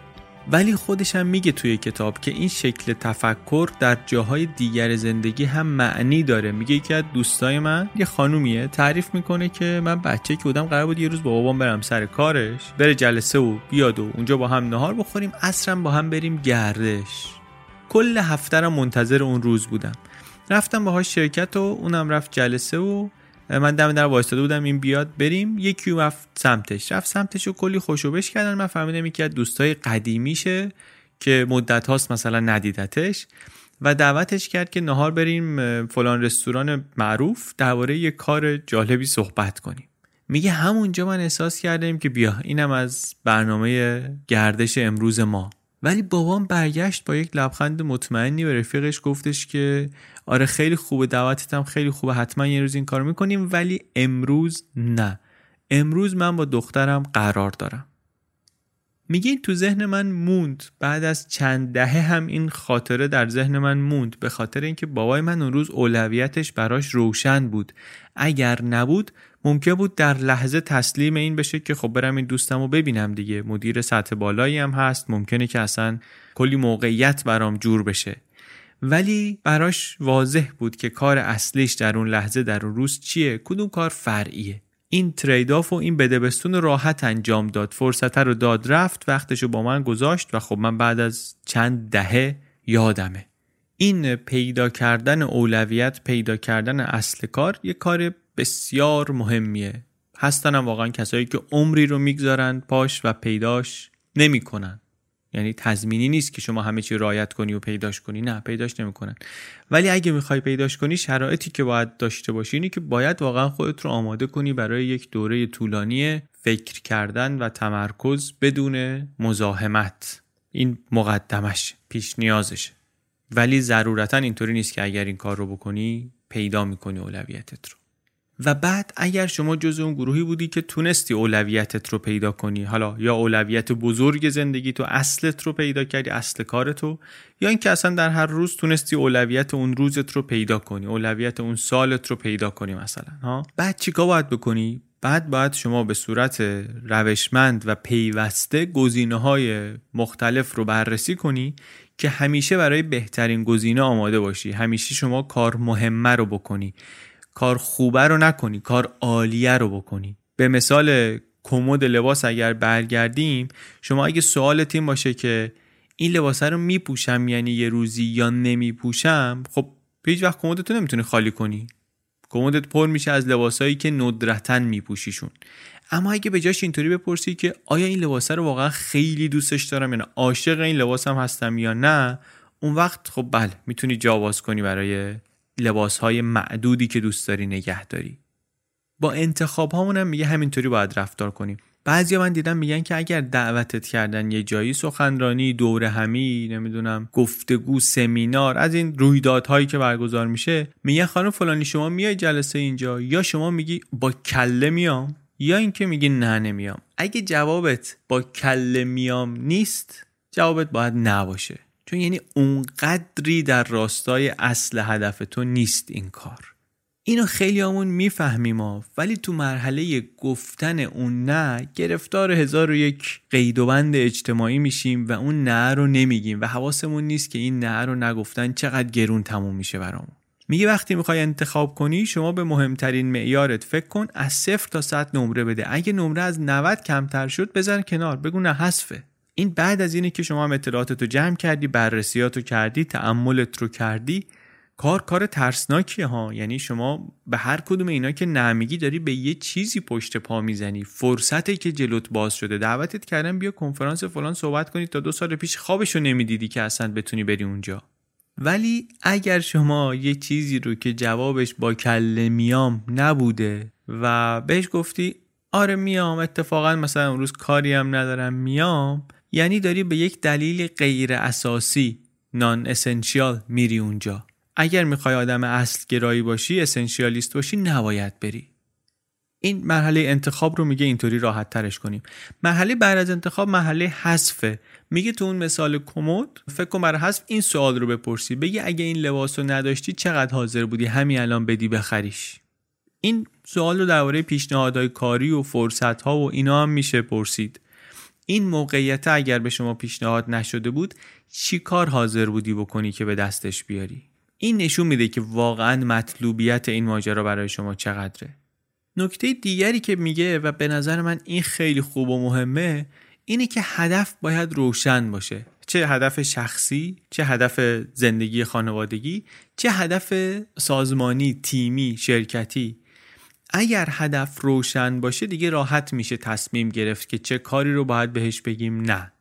ولی خودش هم میگه توی کتاب که این شکل تفکر در جاهای دیگر زندگی هم معنی داره. میگه یکی از دوستای من یه خانومیه تعریف می‌کنه که من بچه که بودم قرار بود یه روز با بابام برم سر کارش بره جلسه و بیاد و اونجا با هم نهار بخوریم اصرم با هم بریم گردش. کل هفته منتظر اون روز بودم. رفتم باهاش شرکت و اونم رفت جلسه و من دم در وایستاده بودم این بیاد بریم. یکی رفت سمتش. رفت سمتش و کلی خوشوبش کردن. من فهمیدم یکی از دوستای قدیمیشه که مدت هاست مثلا ندیدتش. و دعوتش کرد که نهار بریم فلان رستوران معروف درباره یه کار جالبی صحبت کنیم. میگه همونجا من احساس کردم که بیا اینم از برنامه گردش امروز ما. ولی بابام برگشت با یک لبخند مطمئنی به رفیقش گفتش که آره خیلی خوبه دعوتت هم خیلی خوبه حتما یه روز این کار می‌کنیم ولی امروز نه. امروز من با دخترم قرار دارم. میگه تو ذهن من موند بعد از چند دهه هم این خاطره در ذهن من موند به خاطر اینکه بابای من اون روز اولویتش براش روشن بود. اگر نبود ممکن بود در لحظه تسلیم این بشه که خب برم این دوستم رو ببینم دیگه. مدیر سطح بالایی هم هست ممکنه که اصلا کلی موقعیت برام جور بشه. ولی براش واضح بود که کار اصلیش در اون لحظه در اون روز چیه؟ کدوم کار فرعیه؟ این ترید آف و این بدبستون راحت انجام داد. فرصت رو داد رفت وقتش رو با من گذاشت و خب من بعد از چند دهه یادمه. این پیدا کردن اولویت پیدا کردن اصل کار یه کار بسیار مهمیه. هستن هم واقعا کسایی که عمری رو می‌گذارن پاش و پیداش نمی‌کنن. یعنی تضمینی نیست که شما همه چی رایت کنی و پیداش کنی. نه پیداش نمی‌کنن. ولی اگه می‌خوای پیداش کنی شرایطی که باید داشته باشی اینه که باید واقعا خودت رو آماده کنی برای یک دوره طولانی فکر کردن و تمرکز بدون مزاحمت. این مقدمش پیش نیازشه ولی ضرورتا اینطوری نیست که اگر این کار رو بکنی پیدا می‌کنی اولویتت رو. و بعد اگر شما جز اون گروهی بودی که تونستی اولویتت رو پیدا کنی حالا یا اولویت بزرگ زندگی تو اصلت رو پیدا کردی اصل کارتو یا اینکه اصلا در هر روز تونستی اولویت اون روزت رو پیدا کنی اولویت اون سالت رو پیدا کنی مثلا ها؟ بعد چیکار باید بکنی؟ بعد باید شما به صورت روشمند و پیوسته گزینه های مختلف رو بررسی کنی که همیشه برای بهترین گزینه آماده باشی. همیشه شما کار مهمه رو بکنی. کار خوبه رو نکنی کار عالیه رو بکنی. به مثال کمد لباس اگر برگردیم شما اگه سوال تیم باشه که این لباسه رو میپوشم یعنی یه روزی یا نمیپوشم خب هیچ وقت کمدتو نمی‌تونی خالی کنی. کمدت پر میشه از لباسایی که ندرتا میپوشیشون. اما اگه به جاش اینطوری بپرسی که آیا این لباسه رو واقعا خیلی دوستش دارم یعنی عاشق این لباسم هستم یا نه اون وقت خب بله می‌تونی جا کنی برای لباس های معدودی که دوست داری نگه داری. با انتخاب هم میگه همینطوری باید رفتار کنیم. بعضی من دیدم میگن که اگر دعوتت کردن یه جایی سخنرانی دوره همی نمی‌دونم گفتگو سمینار از این رویدادهایی که برگزار میشه میگن خانم فلانی شما میای جلسه اینجا؟ یا شما میگی با کله میام؟ یا اینکه میگی نه نمیام. اگه جوابت با کله میام نیست جوابت باید نباشه چون یعنی اونقدری در راستای اصل هدف تو نیست این کار. اینو خیلی همون می‌فهمیم ولی تو مرحله گفتن اون نه گرفتار هزار و یک قید و بند اجتماعی میشیم و اون نه رو نمیگیم و حواسمون نیست که این نه رو نگفتن چقدر گرون تموم میشه برامون. میگه وقتی می‌خوای انتخاب کنی شما به مهمترین معیارت فکر کن از صفر تا صد نمره بده. اگه نمره از 90 کمتر شد بزن کنار. بگو نه حذفه. این بعد از اینه که شما هم اطلاعاتتو جمع کردی بررسیاتو کردی تعملت رو کردی کار کار ترسناکیه ها. یعنی شما به هر کدوم اینا که نمیگی داری به یه چیزی پشت پا می‌زنی. فرصتی که جلوت باز شده. دعوتت کردن بیا کنفرانس فلان صحبت کنی تا دو سال پیش خوابشو نمی‌دیدی که اصلا بتونی بری اونجا. ولی اگر شما یه چیزی رو که جوابش با کل میام نبوده و بهش گفتی آره میام اتفاقا مثلا امروز کاری هم ندارم میام یعنی داری به یک دلیل غیر اساسی نان اسنشیال میری اونجا. اگر می‌خوای آدم اصل گرایی باشی اسنشیالیست باشی نباید بری. این مرحله انتخاب رو میگه اینطوری راحت ترش کنیم. مرحله بعد از انتخاب مرحله حذفه میگه تو اون مثال کمد فکر کن برای حذف این سوال رو بپرسی. بگی اگه این لباس رو نداشتی چقدر حاضر بودی همین الان بدی بخریش؟ این سوال رو درباره پیشنهادهای کاری و فرصت ها و اینا هم میشه پرسید. این موقعیت اگر به شما پیشنهاد نشده بود چی کار حاضر بودی بکنی که به دستش بیاری؟ این نشون میده که واقعا مطلوبیت این ماجرا برای شما چقدره. نکته دیگری که میگه و به نظر من این خیلی خوب و مهمه اینه که هدف باید روشن باشه. چه هدف شخصی چه هدف زندگی خانوادگی چه هدف سازمانی تیمی شرکتی. اگر هدف روشن باشه دیگه راحت میشه تصمیم گرفت که چه کاری رو باید بهش بگیم. نه.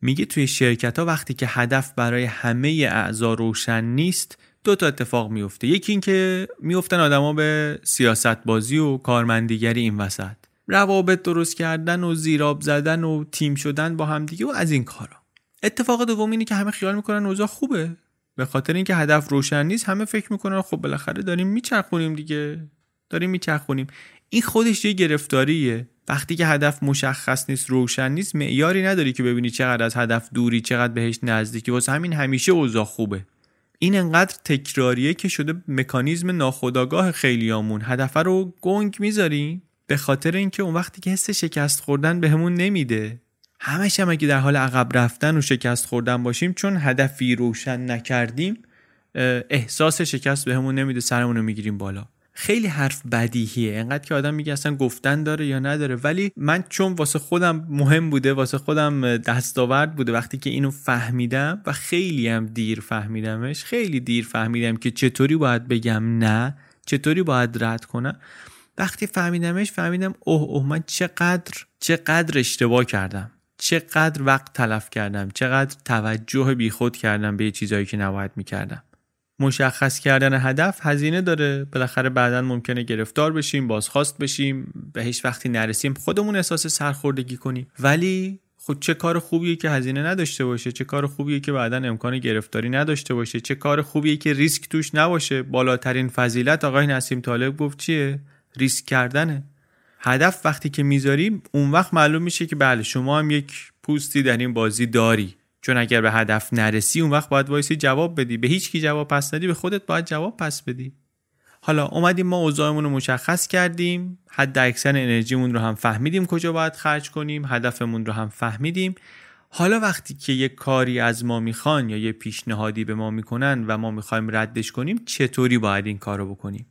میگه توی شرکت ها وقتی که هدف برای همه اعضا روشن نیست دو تا اتفاق میفته. یکی اینکه میفتن آدما به سیاست بازی و کارمندیگری این وسط. روابط درست کردن و زیراب زدن و تیم شدن با همدیگه و از این کارا. اتفاق دوم اینه که همه خیال می‌کنن اوضاع خوبه. به خاطر اینکه هدف روشن نیست همه فکر می‌کنن خب بالاخره داریم میچرخونیم دیگه. داریم میچرخونیم. این خودش یه گرفتاریه. وقتی که هدف مشخص نیست روشن نیست معیاری نداری که ببینی چقدر از هدف دوری چقدر بهش نزدیکی. واسه همین همیشه اوضاع خوبه. این انقدر تکراریه که شده مکانیزم ناخودآگاه خیلیامون. هدف رو گنگ می‌ذاریم به خاطر اینکه اون وقتی که حس شکست خوردن بهمون به نمیده. همش هم اگه در حال عقب رفتن و شکست خوردن باشیم چون هدفی روشن نکردیم احساس شکست بهمون نمیده سرمون رو می‌گیریم بالا. خیلی حرف بدیهیه. انقدر که آدم میگه اصلا گفتن داره یا نداره. ولی من چون واسه خودم مهم بوده واسه خودم دستاورد بوده وقتی که اینو فهمیدم و خیلی هم دیر فهمیدمش خیلی دیر فهمیدم که چطوری باید بگم نه چطوری باید رد کنم. وقتی فهمیدمش فهمیدم اوه اوه من چقدر چقدر اشتباه کردم. چقدر وقت تلف کردم. چقدر توجه بیخود کردم به چیزهایی که نباید می‌کردم. مشخص کردن هدف هزینه داره. بالاخره بعدا ممکنه گرفتار بشیم بازخواست بشیم بهش وقتی نرسیم خودمون احساس سرخوردگی کنیم. ولی خود چه کار خوبیه که هزینه نداشته باشه؟ چه کار خوبیه که بعدا امکان گرفتاری نداشته باشه؟ چه کار خوبیه که ریسک توش نباشه؟ بالاترین فضیلت آقای نسیم طالب گفت چیه؟ ریسک کردنه. هدف وقتی که می‌ذاریم اون وقت معلوم میشه که بله شما هم یک پوستی در این بازی داری. چون اگر به هدف نرسی اون وقت باید وایسی جواب بدی. به هیچ کی جواب پس ندی به خودت باید جواب پس بدی. حالا اومدیم ما اوضاعمون رو مشخص کردیم. حد اکثر انرژیمون رو هم فهمیدیم کجا باید خرج کنیم هدفمون رو هم فهمیدیم. حالا وقتی که یه کاری از ما می‌خوان یا یه پیشنهادی به ما می‌کنن و ما می‌خوایم ردش کنیم چطوری باید این کار رو بکنیم؟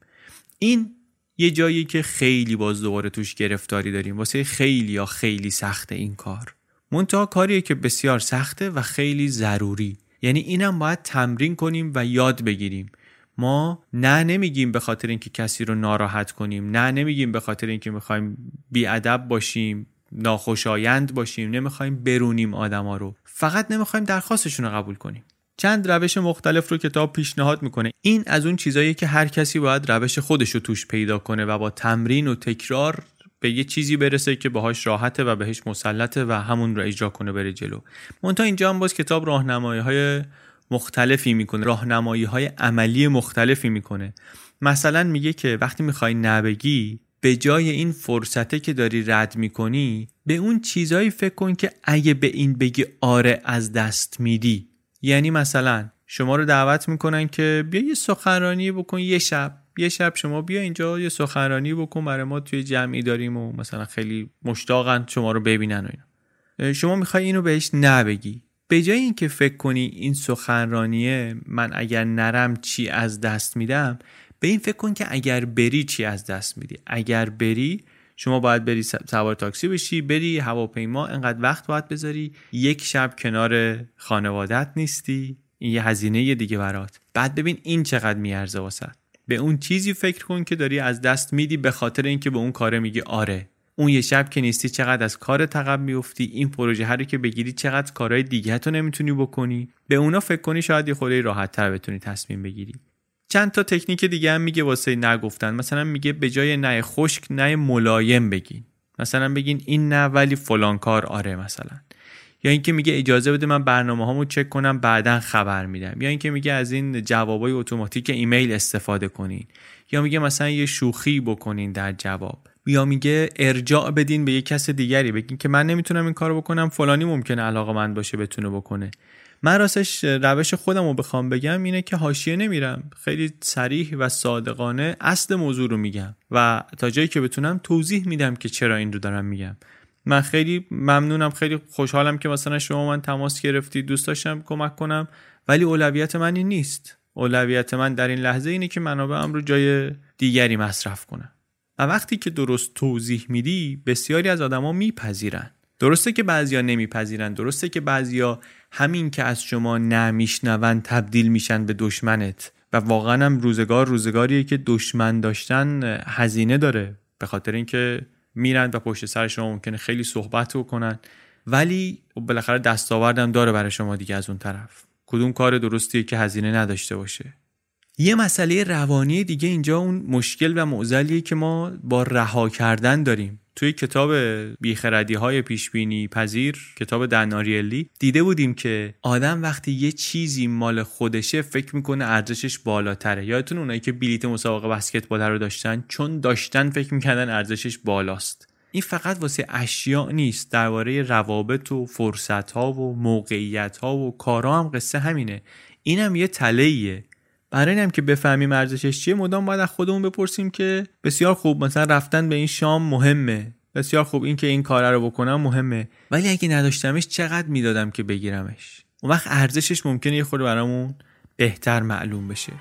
این یه جایی که خیلی باز دوباره توش گرفتاری داریم. واسه خیلی یا خیلی سخته این کار. منتها کاریه که بسیار سخته و خیلی ضروری. یعنی اینم باید تمرین کنیم و یاد بگیریم. ما نه نمیگیم به خاطر اینکه کسی رو ناراحت کنیم نه نمیگیم به خاطر اینکه می‌خوایم بیادب باشیم ناخوشایند باشیم نمی‌خوایم برونیم آدما رو. فقط نمی‌خوایم درخواستشون رو قبول کنیم. چند روش مختلف رو کتاب پیشنهاد می‌کنه. این از اون چیزایی که هر کسی باید روش خودش رو توش پیدا کنه و با تمرین و تکرار به یه چیزی برسه که باهاش راحته و بهش مسلطه و همون رو اجرا کنه بره جلو. منتها اینجا هم باز کتاب راهنمایی های مختلفی می‌کنه. راهنمایی های عملی مختلفی می‌کنه. مثلا میگه که وقتی می‌خوای نبگی به جای این فرصته که داری رد می‌کنی به اون چیزایی فکر کن که اگه به این بگی آره از دست میدی. یعنی مثلا شما رو دعوت می‌کنن که بیا یه سخنرانی بکن یه شب. یه شب شما بیا اینجا یه سخنرانی بکن برای ما توی جمعی داریم و مثلا خیلی مشتاقن شما رو ببینن و اینا. شما می‌خوای اینو بهش نبگی. به جای اینکه فکر کنی این سخنرانیه من اگر نرم چی از دست میدم؟ به این فکر کن که اگر بری چی از دست میدی. اگر بری شما باید بری سوار تاکسی بشی بری هواپیما انقدر وقت باید بذاری. یک شب کنار خانوادت نیستی. این یه هزینه دیگه برات. بعد ببین این چقدر میارزه واسه. به اون چیزی فکر کن که داری از دست میدی به خاطر اینکه به اون کاره میگی آره. اون یه شب که نیستی چقدر از کار تقب میفتی این پروژه هر که بگیری چقدر کارهای دیگه تو نمی‌تونی بکنی؟ به اونا فکر کنی شاید یه خورده راحت تر بتونی تصمیم بگیری. چند تا تکنیک دیگه هم میگه واسه نگفتن. مثلا میگه به جای نه خشک نه ملایم بگین. مثلا بگین این نه ولی فلان کار آره مثلا. یا اینکه میگه اجازه بده من برنامه هامو چک کنم بعدا خبر میدم. یا اینکه میگه از این جوابای اتوماتیک ایمیل استفاده کنین. یا میگه مثلا یه شوخی بکنین در جواب. یا میگه ارجاع بدین به یه کس دیگری. بگین که من نمی‌تونم این کارو بکنم فلانی ممکنه علاقه من باشه بتونه بکنه. من راستش روش خودم رو بخوام بگم اینه که حاشیه نمیرم. خیلی سریح و صادقانه اصل موضوع رو میگم. و تا جایی که بتونم توضیح میدم که چرا این رو دارم میگم. من خیلی ممنونم خیلی خوشحالم که مثلا شما من تماس گرفتی. دوست داشتم کمک کنم. ولی اولویت من این نیست. اولویت من در این لحظه اینه که منابعم رو جای دیگری مصرف کنم. و وقتی که درست توضیح میدی بسیاری از آدما میپذیرن. درسته که بعضیا نمیپذیرن. درسته که بعضیا همین که از شما نمیشنون تبدیل میشن به دشمنت. و واقعا هم روزگار روزگاریه که دشمن داشتن هزینه داره. به خاطر اینکه میرن و پشت سر شما ممکنه خیلی صحبت بکنن. ولی بالاخره دستاوردم داره برای شما دیگه از اون طرف. کدوم کار درستیه که هزینه نداشته باشه؟ یه مسئله روانی دیگه اینجا اون مشکل و معضلیه که ما با رها کردن داریم. توی کتاب بیخردی های پیشبینی پذیر کتاب دناریلی دیده بودیم که آدم وقتی یه چیزی مال خودشه فکر می‌کنه ارزشش بالاتره. یادتون اونایی که بلیت مسابقه بسکتبال رو داشتن؟ چون داشتن فکر می‌کردن ارزشش بالاست. این فقط واسه اشیاء نیست. درباره روابط و فرصت ها و موقعیت ها و کارا هم قصه همینه. اینم یه تله برای اینم که بفهمیم ارزشش چیه مدام باید از خودمون بپرسیم که بسیار خوب مثلا رفتن به این شام مهمه. بسیار خوب این که این کار رو بکنم مهمه. ولی اگه نداشتمش چقدر می‌دادم که بگیرمش؟ اون وقت ارزشش ممکنه یه خورده برامون بهتر معلوم بشه.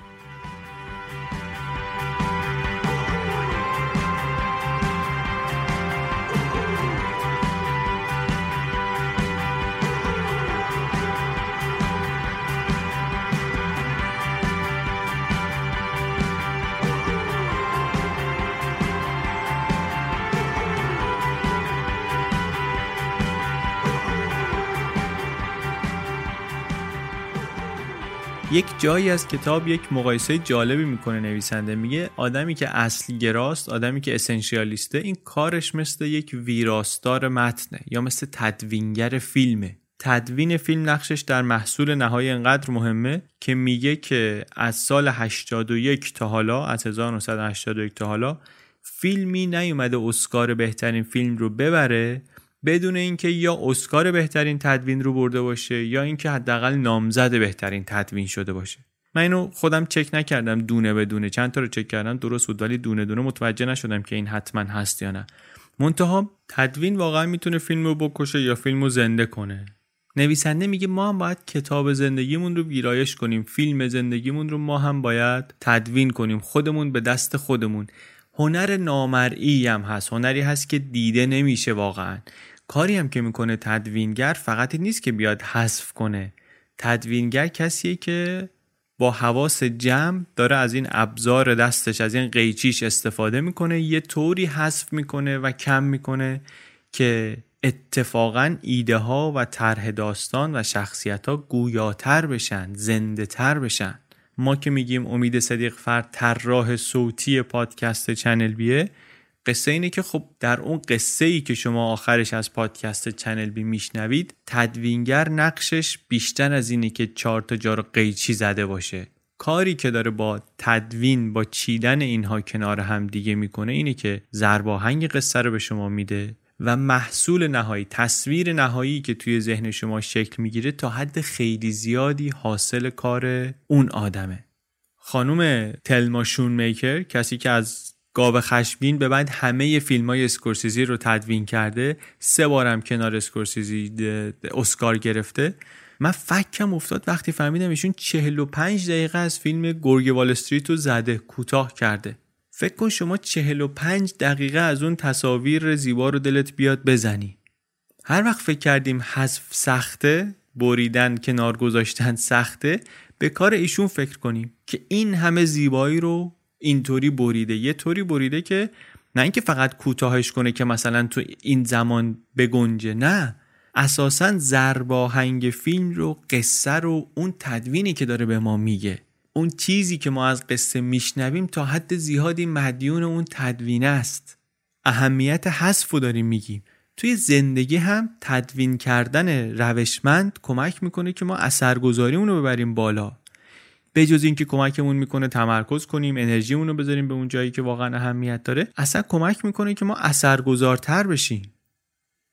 یک جایی از کتاب یک مقایسه جالبی می‌کنه نویسنده. میگه آدمی که اصل گراست آدمی که اسنشیالیسته این کارش مثل یک ویراستار متنه یا مثل تدوینگر فیلمه. تدوین فیلم نقشش در محصول نهایی انقدر مهمه که میگه که از سال 81 تا حالا از 1981 تا حالا فیلمی نیومده اسکار بهترین فیلم رو ببره بدون اینکه یا اسکار بهترین تدوین رو برده باشه یا اینکه حداقل نامزد بهترین تدوین شده باشه. من اینو خودم چک نکردم دونه به دونه. چند تا رو چک کردم درست بود ولی دونه دونه متوجه نشدم که این حتما هست یا نه. منتها تدوین واقعا می‌تونه فیلم رو بکشه یا فیلم رو زنده کنه. نویسنده میگه ما هم باید کتاب زندگیمون رو ویرایش کنیم فیلم زندگیمون رو ما هم باید تدوین کنیم خودمون به دست خودمون. هنر نامرئی هم هست هنری هست که دیده نمیشه واقعا. کاری هم که می‌کنه تدوینگر فقط نیست که بیاد حذف کنه. تدوینگر کسیه که با حواس جمع داره از این ابزار دستش از این قیچیش استفاده می‌کنه یه طوری حذف می‌کنه و کم می‌کنه که اتفاقا ایده ها و طرح داستان و شخصیت ها گویاتر بشن زنده تر بشن. ما که میگیم امید صدیق فرد طراح صوتی پادکست چنل بیه قصه اینه که خب در اون قصه ای که شما آخرش از پادکست چنل بی میشنوید تدوینگر نقشش بیشتر از اینه که چهار تا جا رو قیچی زده باشه. کاری که داره با تدوین با چیدن اینها کنار هم دیگه می‌کنه اینه که زرباهنگ قصه رو به شما میده و محصول نهایی تصویر نهایی که توی ذهن شما شکل می‌گیره تا حد خیلی زیادی حاصل کار اون آدمه. خانوم تلما شون میکر کسی که از گاو خشبین به بعد همه فیلم های اسکورسیزی رو تدوین کرده. سه بارم کنار اسکورسیزی اسکار گرفته. من فکم افتاد وقتی فهمیدم ایشون 45 دقیقه از فیلم گرگ وال استریت رو زده کوتاه کرده. فکر کن شما 45 دقیقه از اون تصاویر زیبا رو دلت بیاد بزنی. هر وقت فکر کردیم حذف سخته بریدن کنار گذاشتن سخته به کار ایشون فکر کنیم که این همه زیبایی رو اینطوری بریده. یه طوری بریده که نه اینکه فقط کوتاهش کنه که مثلا تو این زمان بگنجه نه. اساسا زرباهنگ فیلم رو قصه رو اون تدوینی که داره به ما میگه اون چیزی که ما از قصه میشنویم تا حد زیادی مدیون اون تدوین است. اهمیت حذف رو داریم میگیم. توی زندگی هم تدوین کردن روشمند کمک می‌کنه که ما اثرگذاریمون رو ببریم بالا. به جز اینکه کمکمون می‌کنه تمرکز کنیم انرژیمون رو بذاریم به اون جایی که واقعا اهمیت داره اصلا کمک می‌کنه که ما اثرگذارتر بشیم.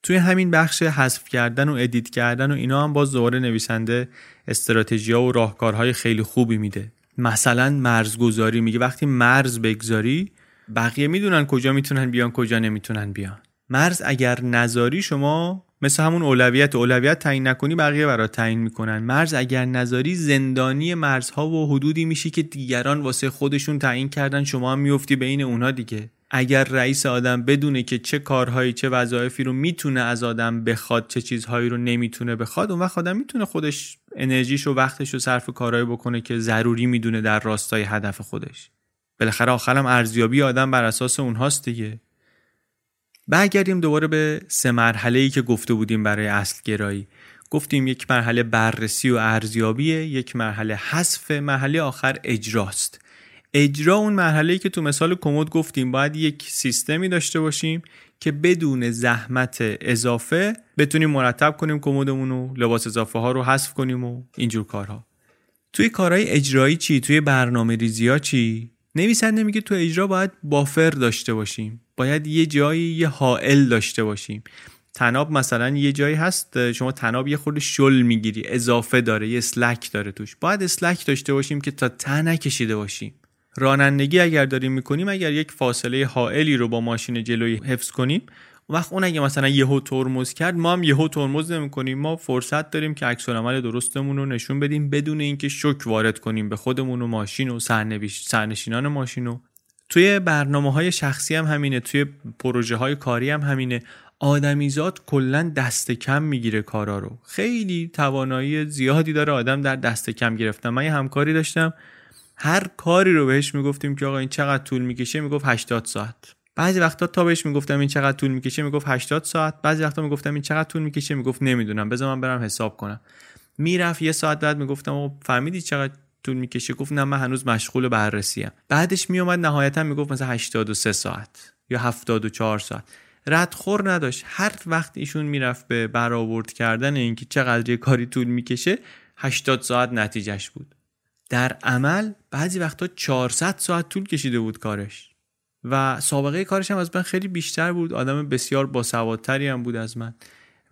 توی همین بخش حذف کردن و ادیت کردن و اینا هم باز دوباره نویسنده استراتژی و راهکارهای خیلی خوبی میده. مثلا مرزگذاری میگه وقتی مرز بگذاری بقیه می‌دونن کجا می‌تونن بیان کجا نمی‌تونن بیان. مرز اگر نذاری شما مثل همون اولویت. اولویت تعیین نکنی بقیه برات تعیین می‌کنن. مرز اگر نذاری زندانی مرزها و حدودی میشی که دیگران واسه خودشون تعیین کردن. شما هم میفتی بین اونها دیگه. اگر رئیس آدم بدونه که چه کارهایی چه وظایفی رو می‌تونه از آدم بخواد چه چیزهایی رو نمی‌تونه بخواد اون وقت آدم می‌تونه خودش انرژیش و وقتش رو صرف کارهایی بکنه که ضروری می‌دونه در راستای هدف خودش. بالاخره آخرم ارزیابی آدم بر اساس اونهاست دیگه. برگردیم دوباره به سه مرحله ای که گفته بودیم برای اصل گرایی گفتیم یک مرحله بررسی و ارزیابیه یک مرحله حذف مرحله آخر اجراست. اجرا اون مرحله ای که تو مثال کمد گفتیم باید یک سیستمی داشته باشیم که بدون زحمت اضافه بتونیم مرتب کنیم کمدمون و لباس اضافه ها رو حذف کنیم و اینجور کارها. توی کارهای اجرایی چی؟ توی برنامه ریزی ها چی؟ نویسنده میگه تو اجرا باید بافر داشته باشیم. باید یه جایی یه حائل داشته باشیم. تناب مثلا یه جایی هست شما تناب یه خورده شل می‌گیری اضافه داره یه اسلک داره توش. باید اسلک داشته باشیم که تا ته نکشیده باشیم. رانندگی اگر داریم می‌کنیم اگر یک فاصله حائلی رو با ماشین جلویی حفظ کنیم وقت اون اگه مثلا یهو ترمز کرد ما هم یهو ترمز نمی‌کنیم. ما فرصت داریم که عکس عمل درستمون رو نشون بدیم بدون اینکه شک وارد کنیم به خودمون و ماشین و سرنشینان ماشین و توی برنامه های شخصی هم همینه توی پروژه های کاری هم همینه. آدمیزاد کلا دست کم می‌گیره کارا رو. خیلی توانایی زیادی داره آدم در دست کم گرفتن. من یه همکاری داشتم. هر کاری رو بهش می‌گفتیم که آقا این چقدر طول می‌کشه؟ می‌گفت 80 ساعت. بعضی وقتا تا بهش می‌گفتم این چقدر طول می‌کشه می‌گفت 80 ساعت. بعضی وقتا می‌گفتم این چقدر طول می‌کشه می‌گفت نمی‌دونم. بذار من برم حساب کنم. می‌رفت یه ساعت بعد می‌گفتم و فهمیدی چقدر طول می‌کشه؟ گفت نه من هنوز مشغول بررسی ام بعدش میومد نهایتا می‌گفت مثلا 83 ساعت یا 74 ساعت. ردخور نداشت. هر وقت ایشون می‌رفت به برآورد کردن اینکه چقدر کاری طول می‌کشه 80 ساعت نتیجهش بود. در عمل بعضی وقتا 400 ساعت طول کشیده بود کارش. و سابقه کارش هم از من خیلی بیشتر بود. آدم بسیار باسوادتری هم بود از من.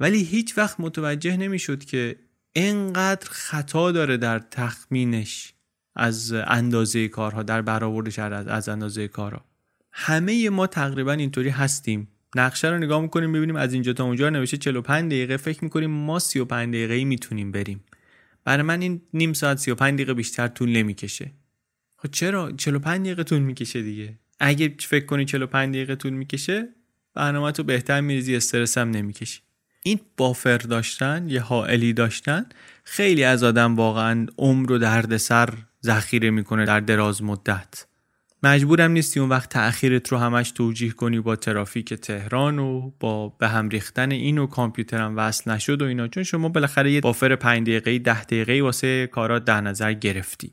ولی هیچ وقت متوجه نمی‌شد که انقدر خطا داره در تخمینش از اندازه کارها در برآوردش از اندازه کارها همه ما تقریبا اینطوری هستیم. نقشه رو نگاه می‌کنیم ببینیم از اینجا تا اونجا نوشته 45 دقیقه. فکر می‌کنیم ما 35 دقیقه می‌تونیم بریم. برای من این نیم ساعت 35 دقیقه بیشتر طول نمی‌کشه. خب چرا؟ 45 دقیقه طول می‌کشه دیگه. اگه فکر کنی 45 دقیقه طول می‌کشه برنامه تو بهتر میریزی استرس هم نمی‌کشی. این بافر داشتن یه حائلی داشتن خیلی از آدم واقعا عمر و دردسر ذخیره می‌کنه در دراز مدت. مجبورم نیستی اون وقت تأخیرت رو همش توجیه کنی با ترافیک تهران و با به هم ریختن این و کامپیوترم وصل نشد و اینا. چون شما بالاخره یه بافر 5 دقیقه 10 دقیقه واسه کارات در نظر گرفتی.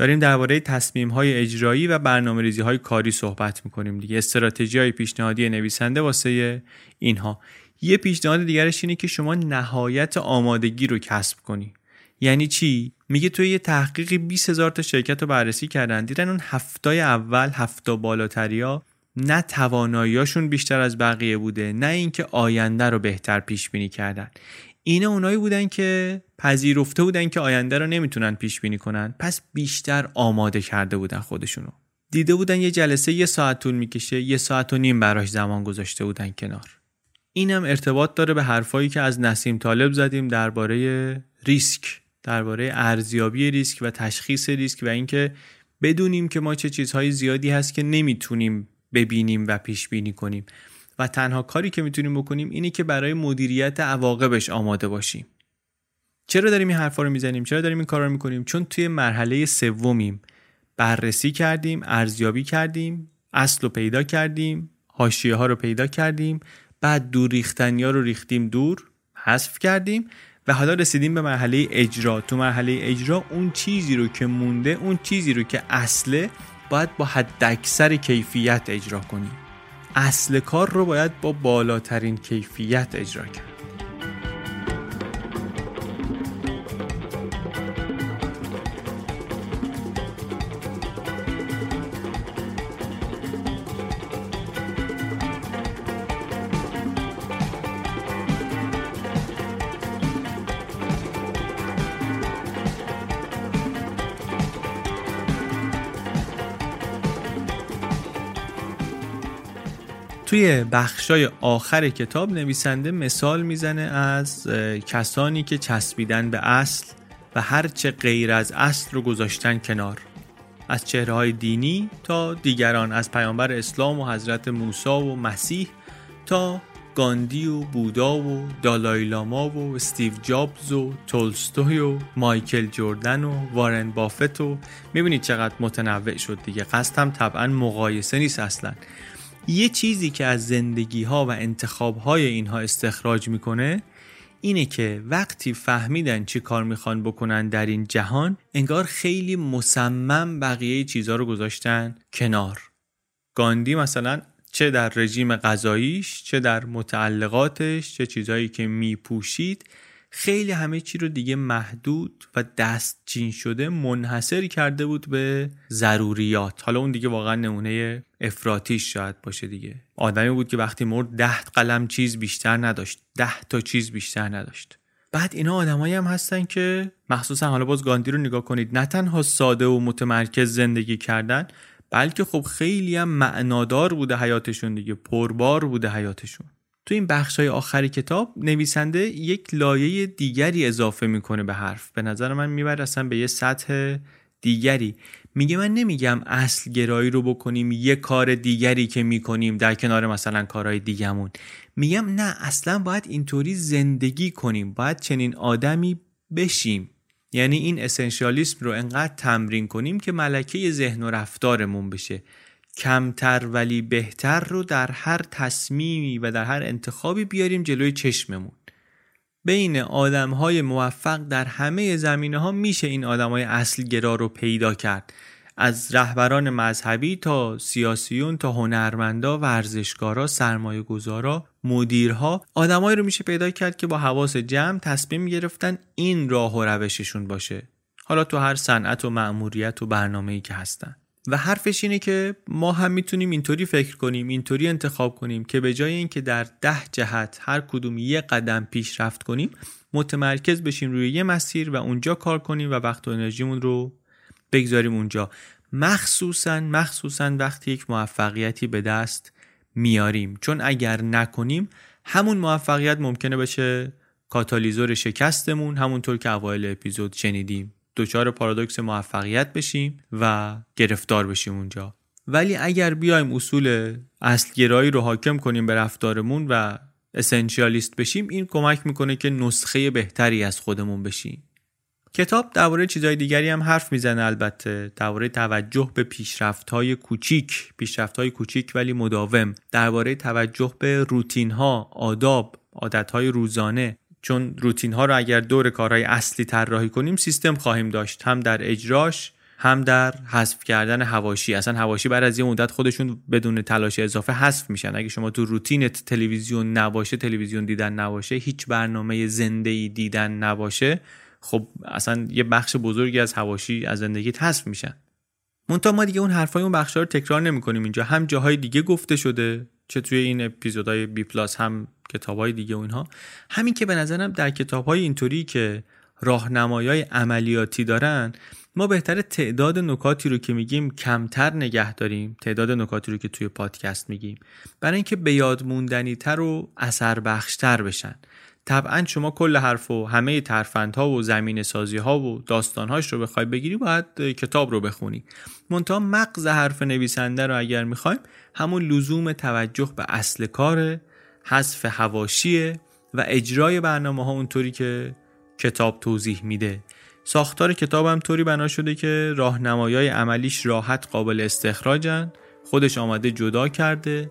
داریم درباره تصمیم های اجرایی و برنامه ریزی های کاری صحبت می‌کنیم دیگه. استراتژی های پیشنهادی نویسنده واسه اینها. یه پیشنهاد دیگرش اینه که شما نهایت آمادگی رو کسب کنی. یعنی چی؟ میگه توی یه تحقیقی 20 هزار تا شرکت رو بررسی کردن. دیدن اون هفتای اول هفتا بالاتریا نه تواناییاشون بیشتر از بقیه بوده نه اینکه آینده رو بهتر پیش بینی کردن. اینا اونایی بودن که پذیرفته بودن که آینده رو نمی‌تونن پیش بینی کنن. پس بیشتر آماده کرده بودن خودشونو. دیده بودن یه جلسه یه ساعت طول می‌کشه یه ساعت و نیم براش زمان گذاشته بودن کنار. اینم ارتباط داره به حرفایی که از نسیم طالب زدیم درباره ریسک درباره ارزیابی ریسک و تشخیص ریسک و اینکه بدونیم که ما چه چیزهای زیادی هست که نمی‌تونیم ببینیم و پیش بینی کنیم. و تنها کاری که می‌تونیم بکنیم اینه که برای مدیریت عواقبش آماده باشیم. چرا داریم این حرفا رو می‌زنیم؟ چرا داریم این کارا رو می‌کنیم؟ چون توی مرحله سومیم بررسی کردیم ارزیابی کردیم اصل رو پیدا کردیم حاشیه ها رو پیدا کردیم بعد دور ریختنی ها رو ریختیم دور حذف کردیم و حالا رسیدیم به مرحله اجرا. تو مرحله اجرا اون چیزی رو که مونده اون چیزی رو که اصله باید با حد اکثر کیفیت اجرا کنیم. اصل کار رو باید با بالاترین کیفیت اجرا کرد. توی بخشای آخر کتاب نویسنده مثال می‌زنه از کسانی که چسبیدن به اصل و هرچه غیر از اصل رو گذاشتن کنار. از چهره های دینی تا دیگران از پیامبر اسلام و حضرت موسی و مسیح تا گاندی و بودا و دالای لاما و استیو جابز و تولستوی و مایکل جوردن و وارن بافت و می‌بینید چقدر متنوع شد دیگه. قصدم طبعا مقایسه نیست اصلا. یه چیزی که از زندگی ها و انتخاب های اینها استخراج می‌کنه اینه که وقتی فهمیدن چی کار می‌خوان بکنن در این جهان انگار خیلی مصمم بقیه چیزها رو گذاشتن کنار. گاندی مثلا چه در رژیم غذاییش چه در متعلقاتش چه چیزهایی که میپوشید خیلی همه چی رو دیگه محدود و دستچین شده منحصر کرده بود به ضروریات. حالا اون دیگه واقعا نمونه افراتیش شاید باشه دیگه. آدمی بود که وقتی مرد ده قلم چیز بیشتر نداشت. ده تا چیز بیشتر نداشت. بعد اینا آدمایی هم هستن که مخصوصا حالا باز گاندی رو نگاه کنید نه تنها ساده و متمرکز زندگی کردن بلکه خب خیلی هم معنادار بوده حیاتشون دیگه پربار بوده حیاتشون. تو این بخش های آخر کتاب نویسنده یک لایه دیگری اضافه می‌کنه به حرف. به نظر من می‌بره اصلا به یه سطح دیگری. میگه من نمیگم اصل گرایی رو بکنیم یه کار دیگری که می‌کنیم در کنار مثلا کارهای دیگمون میگم نه اصلا باید اینطوری زندگی کنیم. باید چنین آدمی بشیم. یعنی این اسنشیالیسم رو انقدر تمرین کنیم که ملکه ذهن و رفتارمون بشه. کمتر ولی بهتر رو در هر تصمیمی و در هر انتخابی بیاریم جلوی چشممون. بین آدم های موفق در همه زمینه ها میشه این آدم های اصلگرا رو پیدا کرد. از رهبران مذهبی تا سیاسیون تا هنرمندا ورزشکارا سرمایه گذارا مدیرها آدمایی رو میشه پیدا کرد که با حواس جمع تصمیم گرفتن این راه و روششون باشه. حالا تو هر صنعت و مأموریت و برنامه‌ای که هستن. و حرفش اینه که ما هم می‌تونیم اینطوری فکر کنیم اینطوری انتخاب کنیم که به جای اینکه در ده جهت هر کدوم یه قدم پیشرفت کنیم متمرکز بشیم روی یه مسیر و اونجا کار کنیم و وقت و انرژیمون رو بگذاریم اونجا. مخصوصا مخصوصا وقتی یک موفقیتی به دست میاریم. چون اگر نکنیم همون موفقیت ممکنه بشه کاتالیزور شکستمون همونطور که اوایل اپیزود شنیدیم. دچار پارادوکس موفقیت بشیم و گرفتار بشیم اونجا. ولی اگر بیایم اصول اصلگرایی رو حاکم کنیم به رفتارمون و اسنشیالیست بشیم این کمک می‌کنه که نسخه بهتری از خودمون بشیم. کتاب درباره چیزهای دیگری هم حرف می‌زنه البته درباره توجه به پیشرفت های کوچیک. پیشرفت های کوچیک ولی مداوم. درباره توجه به روتین ها آداب عادت های روزانه. چون روتین ها رو اگر دور کارهای اصلی طراحی کنیم سیستم خواهیم داشت. هم در اجراش هم در حذف کردن هواشی. اصلا هواشی بعد از یه مدت خودشون بدون تلاش اضافه حذف میشن. اگه شما تو روتینت تلویزیون نباشه تلویزیون دیدن نباشه هیچ برنامه زنده ای دیدن نباشه خب اصلا یه بخش بزرگی از هواشی از زندگیت حذف میشن. منتها ما دیگه اون حرفای اون بخشا رو تکرار نمی‌کنیم. اینجا هم جاهای دیگه گفته شده. چه توی این اپیزودهای بی پلاس هم کتابهای دیگه و اینها. همین که به نظرم در کتابهای اینطوری که راهنمایای عملیاتی دارن ما بهتر تعداد نکاتی رو که میگیم کمتر نگه داریم تعداد نکاتی رو که توی پادکست میگیم. برای اینکه به یاد موندنی تر و اثر بخشتر بشن. طبعا شما کل حرف و همه ترفندها و زمین سازی ها و داستانهاش رو بخوای بگیری باید کتاب رو بخونی. منتها مغز حرف نویسنده رو اگر می‌خوایم همون لزوم توجه به اصل کار حذف هواشیه و اجرای برنامه ها اونطوری که کتاب توضیح میده. ساختار کتاب هم طوری بنا شده که راهنمایای عملیش راحت قابل استخراجن خودش آمده جدا کرده.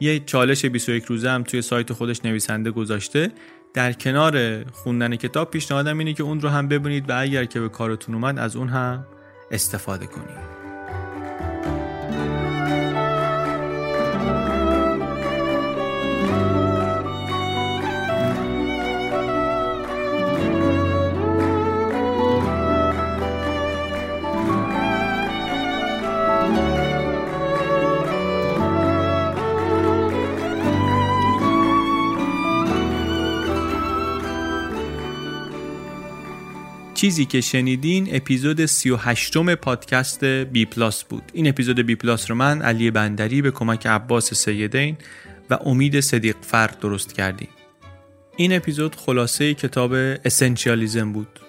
یه چالش 21 روزه هم توی سایت خودش نویسنده گذاشته. در کنار خوندن کتاب پیشنهادم اینه که اون رو هم ببینید و اگر که به کارتون اومد از اون هم استفاده کنید. چیزی که شنیدین اپیزود 38 م پادکست بی پلاس بود. این اپیزود بی پلاس رو من علی بندری به کمک عباس سیدین و امید صدیق فرد درست کردیم. این اپیزود خلاصه کتاب Essentialism بود.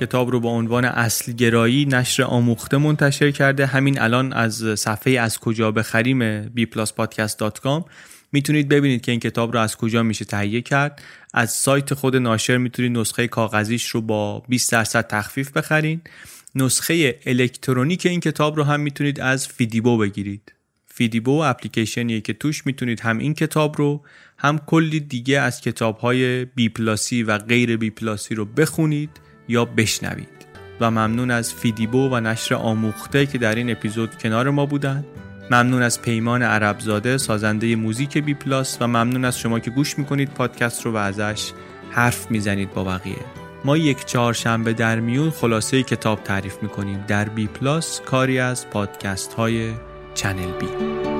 کتاب رو با عنوان اصل گرایی نشر آموخته منتشر کرده. همین الان از صفحه از کجا بخریم bpluspodcast.com می‌تونید ببینید که این کتاب رو از کجا میشه تهیه کرد. از سایت خود ناشر می‌تونید نسخه کاغذیش رو با 20 درصد تخفیف بخرین نسخه الکترونیک این کتاب رو هم می‌تونید از فیدیبو بگیرید. فیدیبو اپلیکیشنیه که توش می‌تونید هم این کتاب رو هم کلی دیگه از کتاب های بی پلاسی و غیر بی پلاسی رو بخونید یا بشنوید. و ممنون از فیدیبو و نشر آموخته که در این اپیزود کنار ما بودند ممنون از پیمان عربزاده سازنده موزیک بی پلاس و ممنون از شما که گوش می‌کنید پادکست رو و ازش حرف می‌زنید با بقیه. ما یک چهارشنبه در میون خلاصه کتاب تعریف می‌کنیم. در بی پلاس کاری از پادکست های چنل بی.